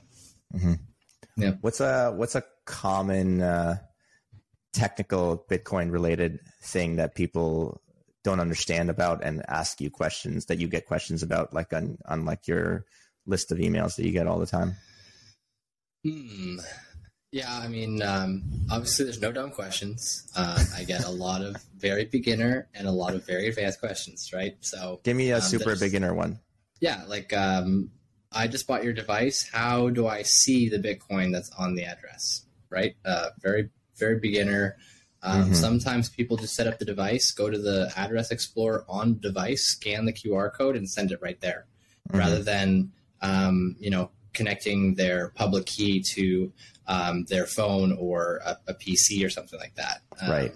yeah, What's a what's a common uh, technical Bitcoin related thing that people don't understand about and ask you questions that you get questions about, like on on like your list of emails that you get all the time? Hmm. Yeah, I mean, um, obviously, there's no dumb questions. Um, I get a lot of very beginner and a lot of very advanced questions, right? So, Give me a Um, super beginner one. yeah, like um, I just bought your device. How do I see the Bitcoin that's on the address? Right? Uh, very, very beginner. Um, Mhm. Sometimes people just set up the device, go to the address explorer on device, scan the QR code, and send it right there, Mhm. rather than um, you know connecting their public key to um, their phone or a, a PC or something like that. Um, Right.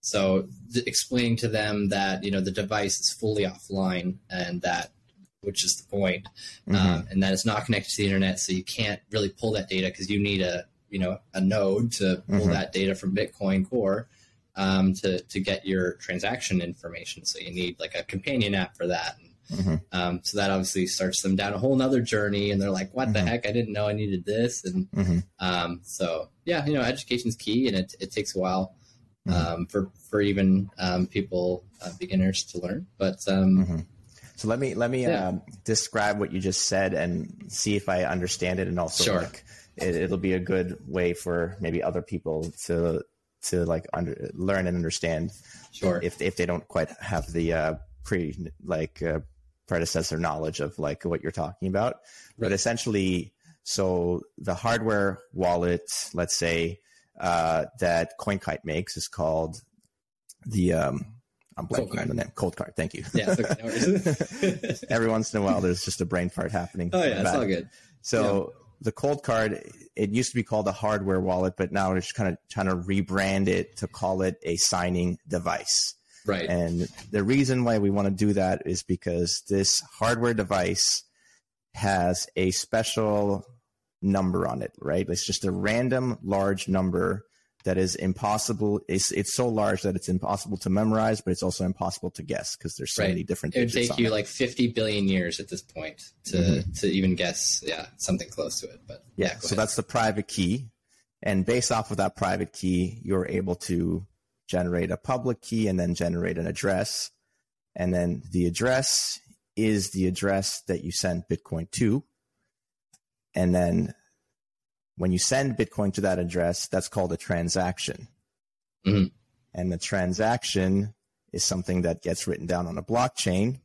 So th- explaining to them that you know the device is fully offline and that, which is the point, um, and that it's not connected to the internet, so you can't really pull that data because you need a you know a node to pull Mhm. that data from Bitcoin Core um, to to get your transaction information. So you need like a companion app for that. Mhm. Um, so that obviously starts them down a whole nother journey, and they're like, "What the Mhm. heck? I didn't know I needed this." And Mhm. um, so yeah, you know, education's key, and it it takes a while Mhm. um, for for even um, people uh, beginners to learn. But um, Mhm. So let me let me Yeah. um, describe what you just said and see if I understand it, and also Sure. like it, it'll be a good way for maybe other people to to like under, learn and understand sure, if if they don't quite have the uh, pre like uh, predecessor knowledge of like what you're talking about. But essentially, so the hardware wallet, let's say uh, that CoinKite makes is called the um, I'm Cold blanking on Card. the name. Coldcard. Thank you. yeah. okay, no. [laughs] Every once in a while, there's just a brain fart happening. oh yeah, it's all good. So the Coldcard, it used to be called a hardware wallet, but now just kind of trying to rebrand it to call it a signing device. Right. And the reason why we want to do that is because this hardware device has a special number on it, right? It's just a random large number that is impossible. It's, it's so large that it's impossible to memorize, but it's also impossible to guess because there's so Right. many different it would take you it. like 50 billion years at this point to Mhm. to even guess. Yeah, something close to it. But Yeah, go so ahead. that's the private key. And based off of that private key, you're able to generate a public key and then generate an address. And then the address is the address that you send Bitcoin to. And then when you send Bitcoin to that address, that's called a transaction. Mhm. And the transaction is something that gets written down on a blockchain.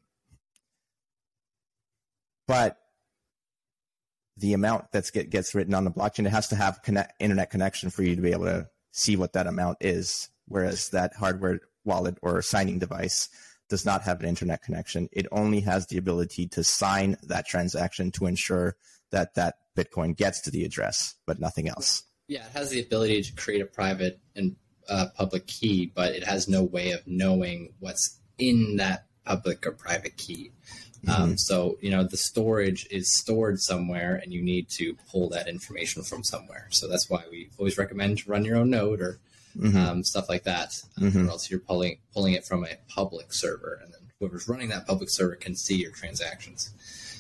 But the amount that get, gets written on the blockchain, it has to have connect, internet connection for you to be able to see what that amount is. Whereas that hardware wallet or signing device does not have an internet connection. It only has the ability to sign that transaction to ensure that that Bitcoin gets to the address, but nothing else. yeah, it has the ability to create a private and uh, public key, but it has no way of knowing what's in that public or private key. Um, so you know the storage is stored somewhere, and you need to pull that information from somewhere. So that's why we always recommend to run your own node or Mhm. um, stuff like that, um, Mhm. or else you're pulling pulling it from a public server, and then whoever's running that public server can see your transactions.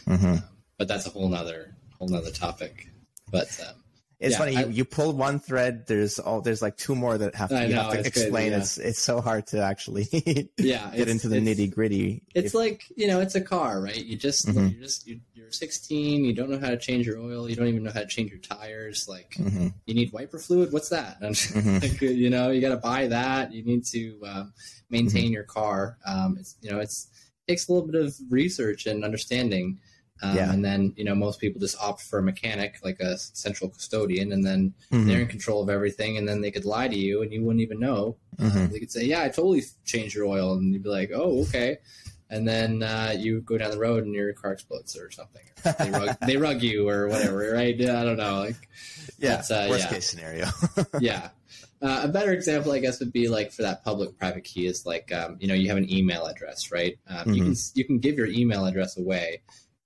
Mhm. But that's a whole nother whole nother topic. But um, It's Yeah, funny. I- you, you pull one thread. There's all. There's like two more that have to, you know, have to it's explain. yeah. It's it's so hard to actually [laughs] Yeah, get into the nitty gritty. It's like you know, it's a car, right? You just Mhm. you're just you, you're 16. You don't know how to change your oil. You don't even know how to change your tires. Like hmm you need wiper fluid. What's that? And [laughs] Mhm. like, you know, you got to buy that. You need to um, maintain Mm-hmm. your car. Um, it's you know, it's it takes a little bit of research and understanding. Um, Yeah. And then you know, most people just opt for a mechanic, like a central custodian, and then Mhm. they're in control of everything. And then they could lie to you, and you wouldn't even know. Um, Mhm. they could say, "Yeah, I totally changed your oil," and you'd be like, "Oh, okay." And then uh, you go down the road and your car explodes or something. They, rug, [laughs] they rug you or whatever, right? I don't know. Like, yeah. That's, uh, worst yeah. case scenario. [laughs] yeah. Uh, a better example, I guess, would be like for that public private key is like um, you know you have an email address, right? Um, You can you can give your email address away,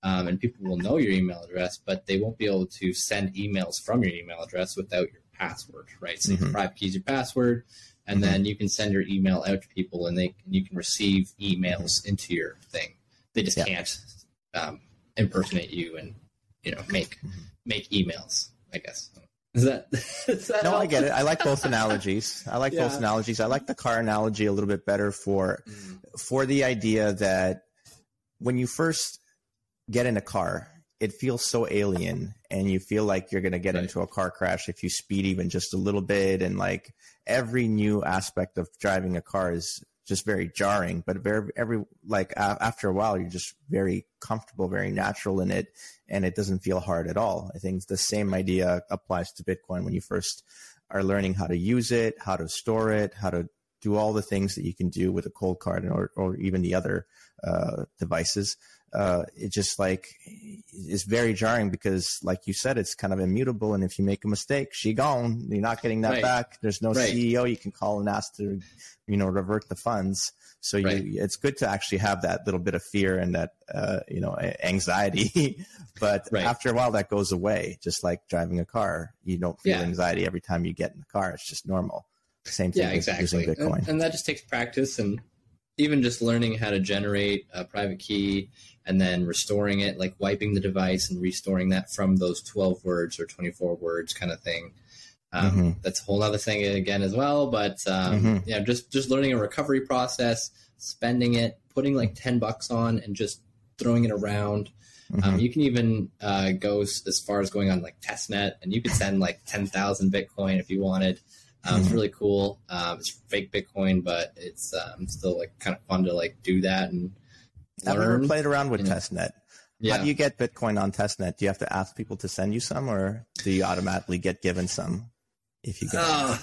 um, and people will know your email address, but they won't be able to send emails from your email address without your password, right? So Mhm. private key is your password, and Mhm. then you can send your email out to people, and they and you can receive emails into your thing. They just Mm-hmm. Yeah. can't um, impersonate you and you know make Mhm. make emails. I guess. Is that, [laughs] is that no, I get it. I like both [laughs] analogies. I like both analogies. I like the car analogy a little bit better for Mm. for the idea that when you first get in a car, it feels so alien and you feel like you're going to get Right. into a car crash if you speed even just a little bit. And like every new aspect of driving a car is just very jarring, but very, every, like a- after a while, you're just very comfortable, very natural in it. And it doesn't feel hard at all. I think the same idea applies to Bitcoin when you first are learning how to use it, how to store it, how to do all the things that you can do with a Coldcard or, or even the other uh, devices. Uh, it just like is very jarring because, like you said, it's kind of immutable. And if you make a mistake, she gone. You're not getting that Right. back. There's no Right. CEO you can call and ask to, you know, revert the funds. So Right. it's good to actually have that little bit of fear and that, uh, you know, anxiety. [laughs] but Right. after a while, that goes away. Just like driving a car, you don't feel Yeah. anxiety every time you get in the car. It's just normal. Same thing yeah with exactly using Bitcoin. And, and that just takes practice and even just learning how to generate a private key and then restoring it like wiping the device and restoring that from those 12 words or 24 words kind of thing um, Mhm. that's a whole other thing again as well but um, Mhm. yeah just just learning a recovery process spending it putting like 10 bucks on and just throwing it around um, Mhm. you can even uh, go as far as going on like testnet and you could send like 10,000 bitcoin if you wanted um, it's Mhm. really cool. Um, it's fake Bitcoin, but it's um, still like kind of fun to like do that and learn. I've never played around with know. testnet. Yeah, How do you get Bitcoin on testnet? Do you have to ask people to send you some, or do you automatically get given some if you get? Uh,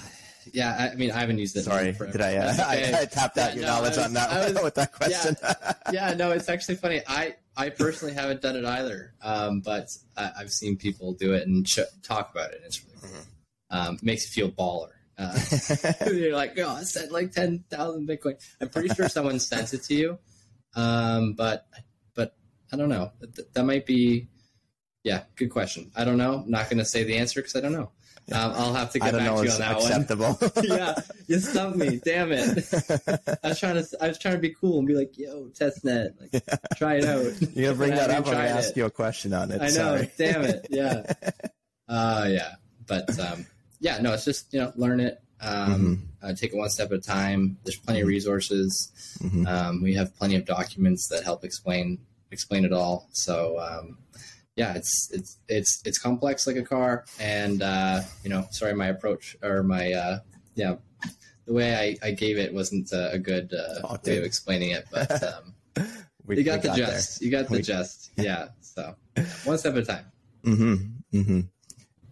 yeah. I mean, I haven't used it. Sorry, did I, uh, [laughs] okay. I? I tapped out Yeah, your no, knowledge was- on that was- [laughs] with that question. [laughs] yeah, no, it's actually funny. I I personally haven't done it either, um, but I, I've seen people do it and ch- talk about it. And it's really cool. Mm-hmm. Um, makes you feel baller. Uh, [laughs] you're like, oh, I sent like ten thousand Bitcoin. I'm pretty sure someone sent it to you, um, but but I don't know. Th- that might be, yeah, good question. I don't know. I'm not going to say the answer because I don't know. Um, I'll have to get back know. to you on that acceptable. one. [laughs] yeah, you stumped me. [laughs] Damn it. I was trying to I was trying to be cool and be like, yo, testnet, like try it out. You're gonna bring that up. haven't I'm ask it. you a question on it. I know. Sorry. Damn it. Yeah. Uh, yeah. But um, yeah, no, it's just you know learn it. Um, uh, take it one step at a time. There's plenty of resources. Mhm. Um, we have plenty of documents that help explain explain it all. So um, yeah, it's it's it's it's complex like a car. And uh, you know, sorry, my approach or my uh, yeah, the way I, I gave it wasn't a good uh, Oh, way of explaining it, but. [laughs] Um, We- you got the gist. You got the We- gist. [laughs] Yeah. So one step at a time. Mm-hmm. Mm-hmm.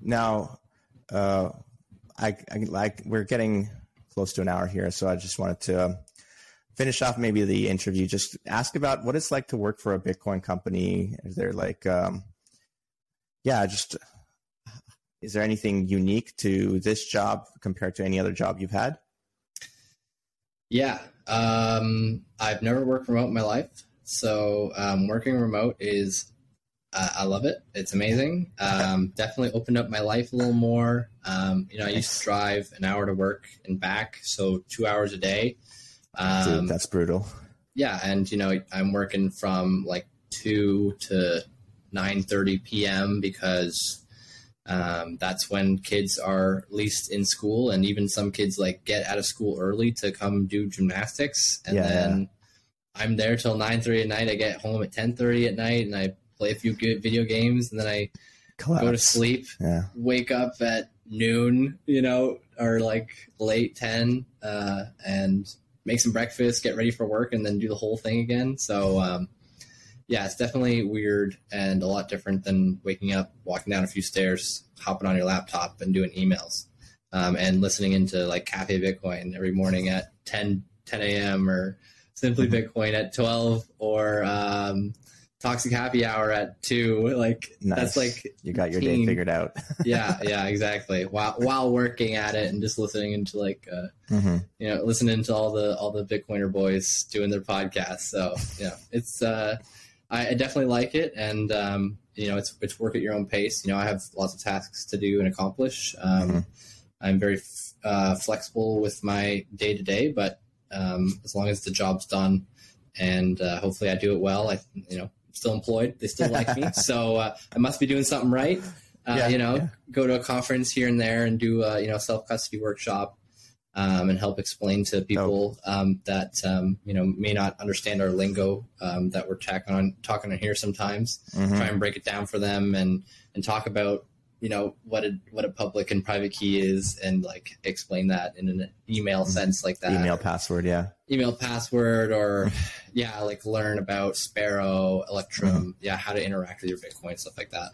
Now, uh, I, I like we're getting close to an hour here, so I just wanted to um, finish off maybe the interview. Just ask about what it's like to work for a Bitcoin company. Is there like, um, yeah, just is there anything unique to this job compared to any other job you've had? Yeah. Um, I've never worked remote in my life. So um, working remote is, uh, I love it. It's amazing. Um, definitely opened up my life a little more. Um, you know, I used to drive an hour to work and back, so two hours a day. Dude, Um, that's brutal. yeah, and you know, I'm working from like two to nine thirty p.m. because um, that's when kids are least in school, and even some kids like get out of school early to come do gymnastics, and Yeah, then I'm there till nine thirty at night. I get home at ten thirty at night, and I play a few good video games, and then I go to sleep Yeah. wake up at noon, you know, or like late 10, uh, and make some breakfast, get ready for work, and then do the whole thing again. So, um, yeah, it's definitely weird and a lot different than waking up, walking down a few stairs, hopping on your laptop, and doing emails, um, and listening into like Cafe Bitcoin every morning at 10, 10 a.m. or Simply Bitcoin at 12 or um, Toxic Happy Hour at 2. Like, Nice. that's like You got your day figured out. [laughs] yeah, yeah, exactly. While while working at it and just listening into like uh, hmm you know listening to all the all the Bitcoiner boys doing their podcasts. So yeah, it's uh, I, I definitely like it, and um, you know it's it's work at your own pace. You know I have lots of tasks to do and accomplish. Um, Mhm. I'm very f- uh, flexible with my day to day, but um, as long as the job's done and uh, hopefully I do it well, I you know still employed. They still like me, [laughs] so uh, I must be doing something right. Uh, Yeah, you know, yeah. go to a conference here and there and do a you know self custody workshop um, and help explain to people um, that um, you know may not understand our lingo um, that we're talking on talking on here sometimes. hmm Try and break it down for them and and talk about you know what a what a public and private key is and like explain that in an email sense like that Email password. Yeah. email password or [laughs] yeah like learn about sparrow electrum yeah how to interact with your bitcoin stuff like that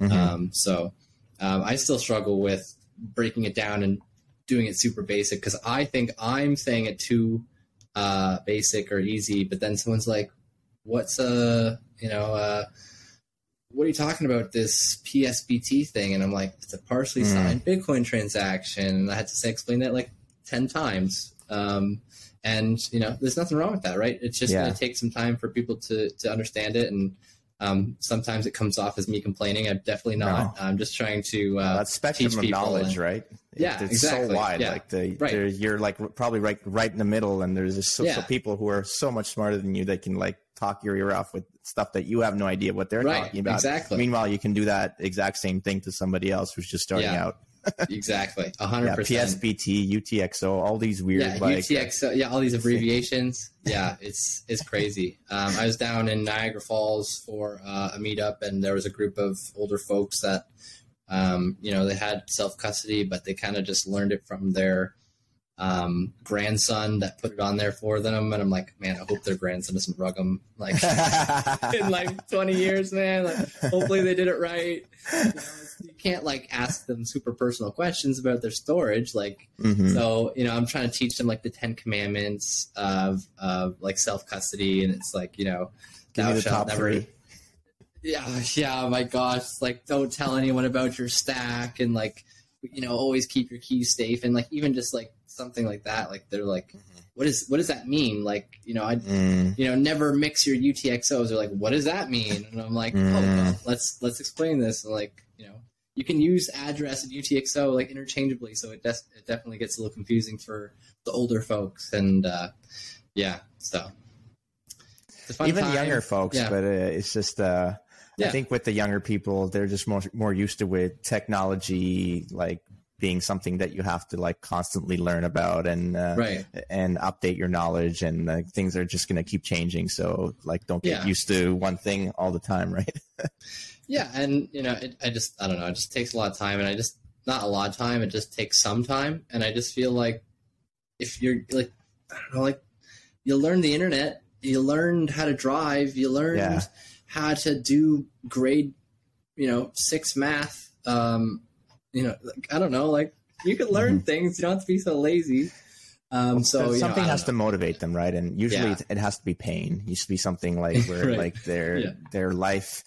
Mhm. um, so um, i still struggle with breaking it down and doing it super basic because i think i'm saying it too uh, basic or easy but then someone's like what's a you know uh, what are you talking about this psbt thing and i'm like it's a partially Mm. signed bitcoin transaction and i had to say explain that like 10 times um, and you know there's nothing wrong with that right it's just Yeah. going to take some time for people to to understand it and um, sometimes it comes off as me complaining i'm definitely not i'm just trying to uh, That's spectrum teach of knowledge, and- right? Yeah, it's exactly. so wide. Yeah. Like the, Right. you're like probably right, right in the middle, and there's just so, so people who are so much smarter than you that can like talk your ear off with stuff that you have no idea what they're right talking about. exactly Meanwhile, you can do that exact same thing to somebody else who's just starting Yeah. out. [laughs] exactly Yeah, 100% PSBT, UTXO, all these weird yeah, like UTX, yeah, all these [laughs] abbreviations. Yeah, it's it's crazy. Um, I was down in Niagara Falls for uh, a meetup, and there was a group of older folks that, um, you know, they had self custody, but they kind of just learned it from their um, grandson that put it on there for them. And I'm like, man, I hope their grandson doesn't rug them like [laughs] in like 20 years, man. Like, hopefully they did it right. You, know, you can't like ask them super personal questions about their storage, like. Mhm. So, you know, I'm trying to teach them like the Ten Commandments of, of like self custody. And it's like, you know, Give thou the shalt never. three. Yeah. Yeah. My gosh. Like, don't tell anyone about your stack and like, you know, always keep your keys safe. And like, even just like something like that, like they're like, what is, what does that mean? Like, you know, I, Mm. you know, never mix your UTXOs. They're like, what does that mean? And I'm like, oh, Mm. well, let's let's explain this. And like, you know, you can use address and UTXO like interchangeably, so it, des- it definitely gets a little confusing for the older folks. And uh, yeah, so it's a fun Even time. younger folks, Yeah. but uh, it's just uh, I think with the younger people, they're just more more used to with technology, like being something that you have to like constantly learn about and uh, right, and update your knowledge, and uh, things are just going to keep changing. So like, don't get Yeah. used to one thing all the time, [laughs] right? yeah, and you know, it, I just I don't know, it just takes a lot of time, and I just not a lot of time, it just takes some time, and I just feel like if you're like I don't know, like you learn the internet, you learned how to drive, you learned Yeah. how to do grade, you know, six math. Um, you know, like, I don't know, like you can learn things. You don't have to be so lazy. Um, so you something I has to motivate them, right? And usually Yeah. it, has to be pain. It used to be something like [laughs] where Right. like their Yeah. their life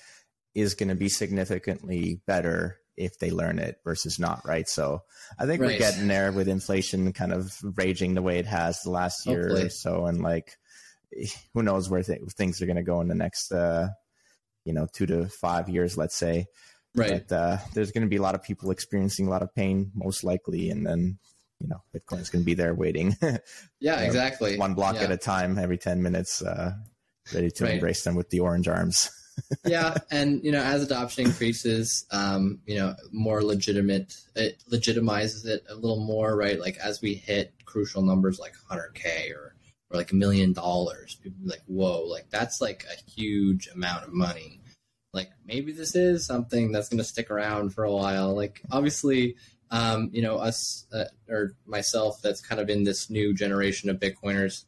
is going to be significantly better if they learn it versus not, right? So I think we're getting there with inflation kind of raging the way it has the last year or so, and like who knows where th- things are going to go in the next uh, you know two to five years, let's say. Right. But uh, there's going to be a lot of people experiencing a lot of pain, most likely, and then you know Bitcoin's going to be there waiting. [laughs] Yeah, exactly. one block Yeah. at a time every 10 minutes uh, ready to Right. embrace them with the orange arms [laughs] yeah, and you know, as adoption increases, um, you know, more legitimate, it legitimizes it a little more, right? Like as we hit crucial numbers like 100k or or like a million dollars, people be like, "Whoa!" Like that's like a huge amount of money. Like maybe this is something that's going to stick around for a while. Like obviously, um, you know, us uh, or myself, that's kind of in this new generation of Bitcoiners.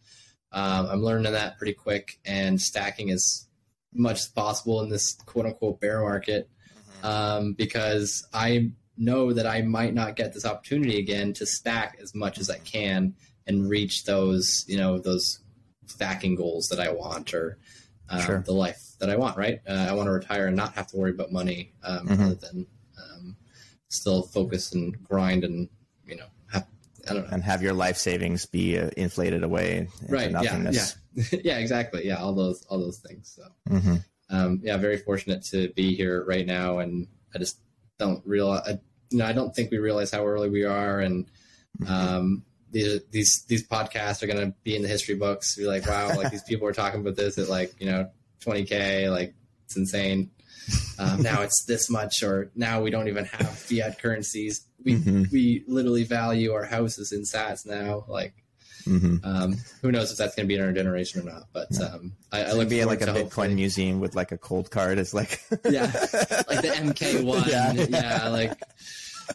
Um, I'm learning that pretty quick, and stacking as much as possible in this quote unquote bear market um, because I know that I might not get this opportunity again to stack as much as I can and reach those, you know, those stacking goals that I want or um, Sure. the life that I want, right? Uh, I want to retire and not have to worry about money um, Mhm. other than um, still focus and grind and, you know, have, I don't know. and have your life savings be uh, inflated away into Right. Nothingness. Yeah. [laughs] yeah. Exactly. Yeah. All those, all those things. So. hmm um, yeah, very fortunate to be here right now, and I just don't realize, I, you know, I don't think we realize how early we are, and um, these these these podcasts are going to be in the history books. Be like, wow, like these people are talking about this at like you know 20k, like it's insane. Um, [laughs] now it's this much, or now we don't even have fiat currencies. We Mhm. we literally value our houses in Sats now, like. hmm Um, who knows if that's going to be in our generation or not? But um, I, I look be like a Bitcoin hopefully- museum with like a Coldcard. It's like Yeah, like the [laughs] MK1. Yeah. Yeah, like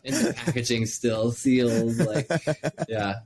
in the packaging still seals, Like, [laughs] yeah,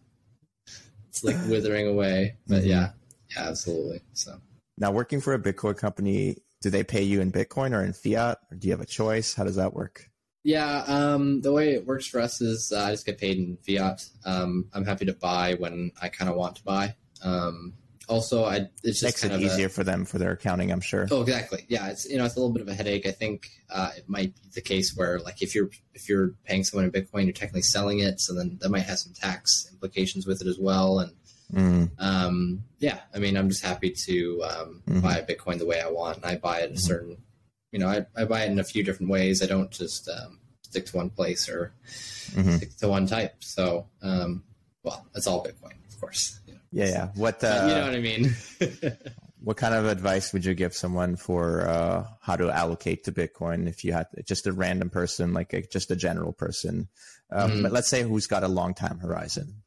it's like withering away. But Mhm. yeah, yeah, absolutely. So Now, working for a Bitcoin company, do they pay you in Bitcoin or in fiat, or do you have a choice? How does that work? yeah, um, the way it works for us is uh, I just get paid in fiat. Um, I'm happy to buy when I kind of want to buy. Um, also, I it's just Makes it of a- easier for them for their accounting, I'm sure. Oh, exactly. Yeah, it's you know it's a little bit of a headache. I think uh, it might be the case where like if you're if you're paying someone in Bitcoin, you're technically selling it, so then that might have some tax implications with it as well. And Mm, um, yeah, I mean, I'm just happy to um, Mhm. buy Bitcoin the way I want, I buy it a Mhm. certain, you know, I, I buy it in a few different ways. I don't just um, stick to one place or mhm. stick to one type. So, um, well, it's all Bitcoin, of course. You know, Yeah, yeah. What But you know uh, what I mean? [laughs] what kind of advice would you give someone for uh, how to allocate to Bitcoin if you had just a random person, like a, just a general person, um, Mhm. but let's say who's got a long time horizon?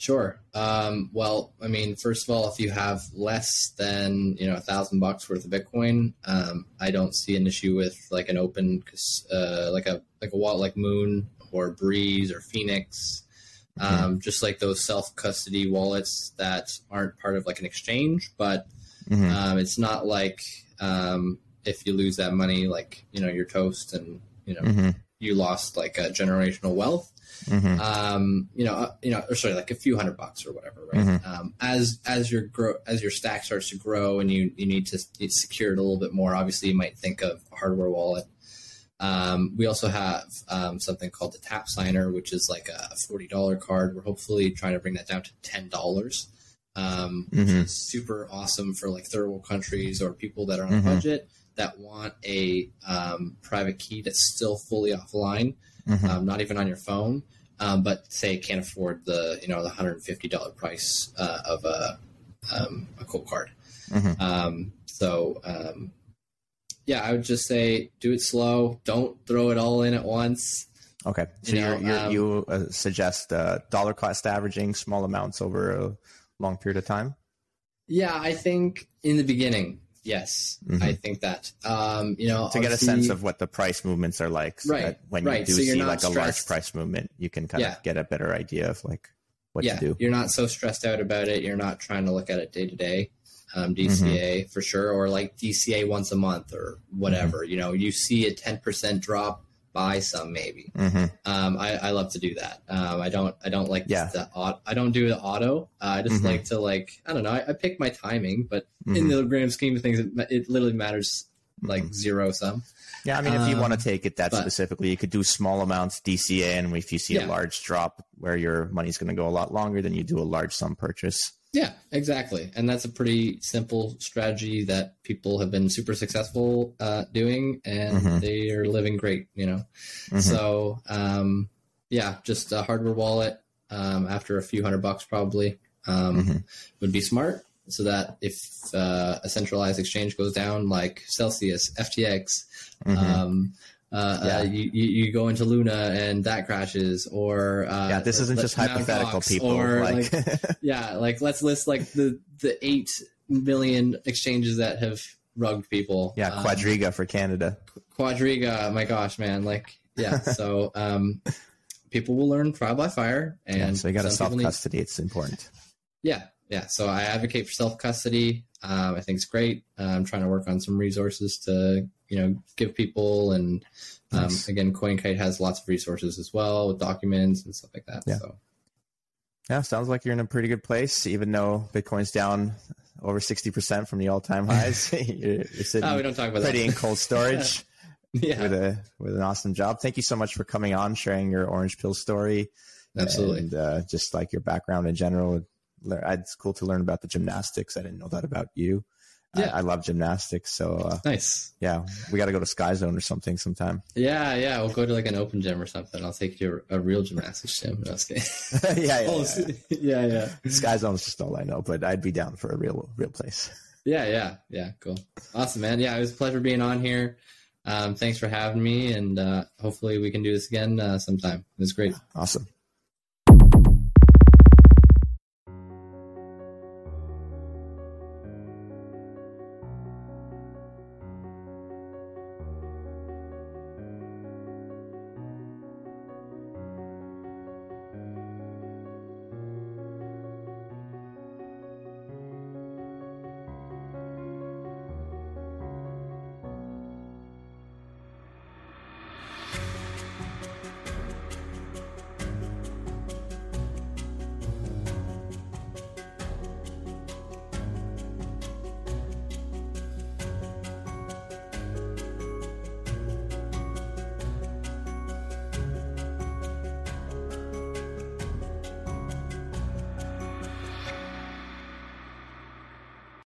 Sure. Um, well, I mean, first of all, if you have less than you know a thousand bucks worth of Bitcoin, um, I don't see an issue with like an open, uh, like a like a wallet like Muun or Breeze or Phoenix, um, just like those self custody wallets that aren't part of like an exchange, but Mhm. um, it's not like um, if you lose that money, like you know you're toast and you know Mhm. you lost like a generational wealth Mhm. um, you know, uh, you know, or sorry, like a few hundred bucks or whatever, right? Mhm. Um, as as your grow as your stack starts to grow and you you need to secure it a little bit more. Obviously, you might think of a hardware wallet. Um, we also have um, something called the TAPSIGNER, which is like a forty dollar card. We're hopefully trying to bring that down to ten dollars. Um, which Mhm. is super awesome for like third world countries or people that are on a budget that want a um, private key that's still fully offline Mhm. um, not even on your phone, um, but say it can't afford the you know the hundred and fifty dollar price uh, of a um, a Coldcard. Mhm. Um, so um, yeah, I would just say do it slow. Don't throw it all in at once. Okay, so You you know, you're, um, you uh, suggest uh, dollar cost averaging small amounts over a long period of time. Yeah, I think in the beginning, yes, Mhm. I think that um, you know to get a sense of what the price movements are like. So Right, when right. you do So see like a large stressed. price movement, you can kind Yeah. of get a better idea of like what yeah, to do. You're not so stressed out about it. You're not trying to look at it day to day. Um, DCA for sure, or like DCA once a month or whatever. Mm-hmm. You know, you see a 10% drop, buy some maybe. hmm Um, I, I love to do that. Um, I don't I don't like Yeah. the au- I don't do the auto. Uh, I just Mhm. like to like I don't know. I, I pick my timing, but in Mhm. the grand scheme of things, it, it literally matters like Mhm. zero sum. Yeah, I mean, if you want to Um, take it that but- specifically, you could do small amounts DCA, and if you see Yeah. a large drop where your money's going to go a lot longer, then you do a large sum purchase. Yeah, exactly. And that's a pretty simple strategy that people have been super successful uh, doing, and Mhm. they are living great. You know, Mhm. so um, yeah, just a hardware wallet um, after a few hundred bucks probably um, Mhm. would be smart. so that if uh, a centralized exchange goes down, like Celsius, FTX, Mhm. um, uh, Yeah. uh, you, you go into Luna and that crashes, or uh, yeah, this isn't just hypothetical, Gox, people. Or like, [laughs] yeah, like let's list like the the eight million exchanges that have rugged people. yeah, Um, Quadriga for Canada. Quadriga, my gosh, man, like yeah. [laughs] So um, people will learn trial by fire, and Yeah, so you got to self people need- custody. It's important. yeah, yeah. So I advocate for self custody. Um, I think it's great. Uh, I'm trying to work on some resources to you know give people, and um, Nice. again, CoinKite has lots of resources as well with documents and stuff like that. Yeah. So Yeah, sounds like you're in a pretty good place, even though Bitcoin's down over 60% from the all time highs. [laughs] [laughs] you're, you're sitting oh, we don't talk about pretty in cold storage [laughs] yeah, with a with an awesome job. Thank you so much for coming on, sharing your orange pill story. absolutely. And uh, just like your background in general. It's cool to learn about the gymnastics. I didn't know that about you. Yeah. I, love gymnastics. So, uh, Nice. yeah, we got to go to Sky Zone or something sometime. Yeah, yeah. We'll go to like an open gym or something. I'll take you to a real gymnastics gym. No, I yeah, yeah, Oh, yeah, yeah, yeah. yeah. Sky Zone's just all I know, but I'd be down for a real, real place. [laughs] Yeah, yeah, yeah. Cool. Awesome, man. Yeah, it was a pleasure being on here. Um, thanks for having me, and uh, hopefully we can do this again uh, sometime. It was great. Awesome.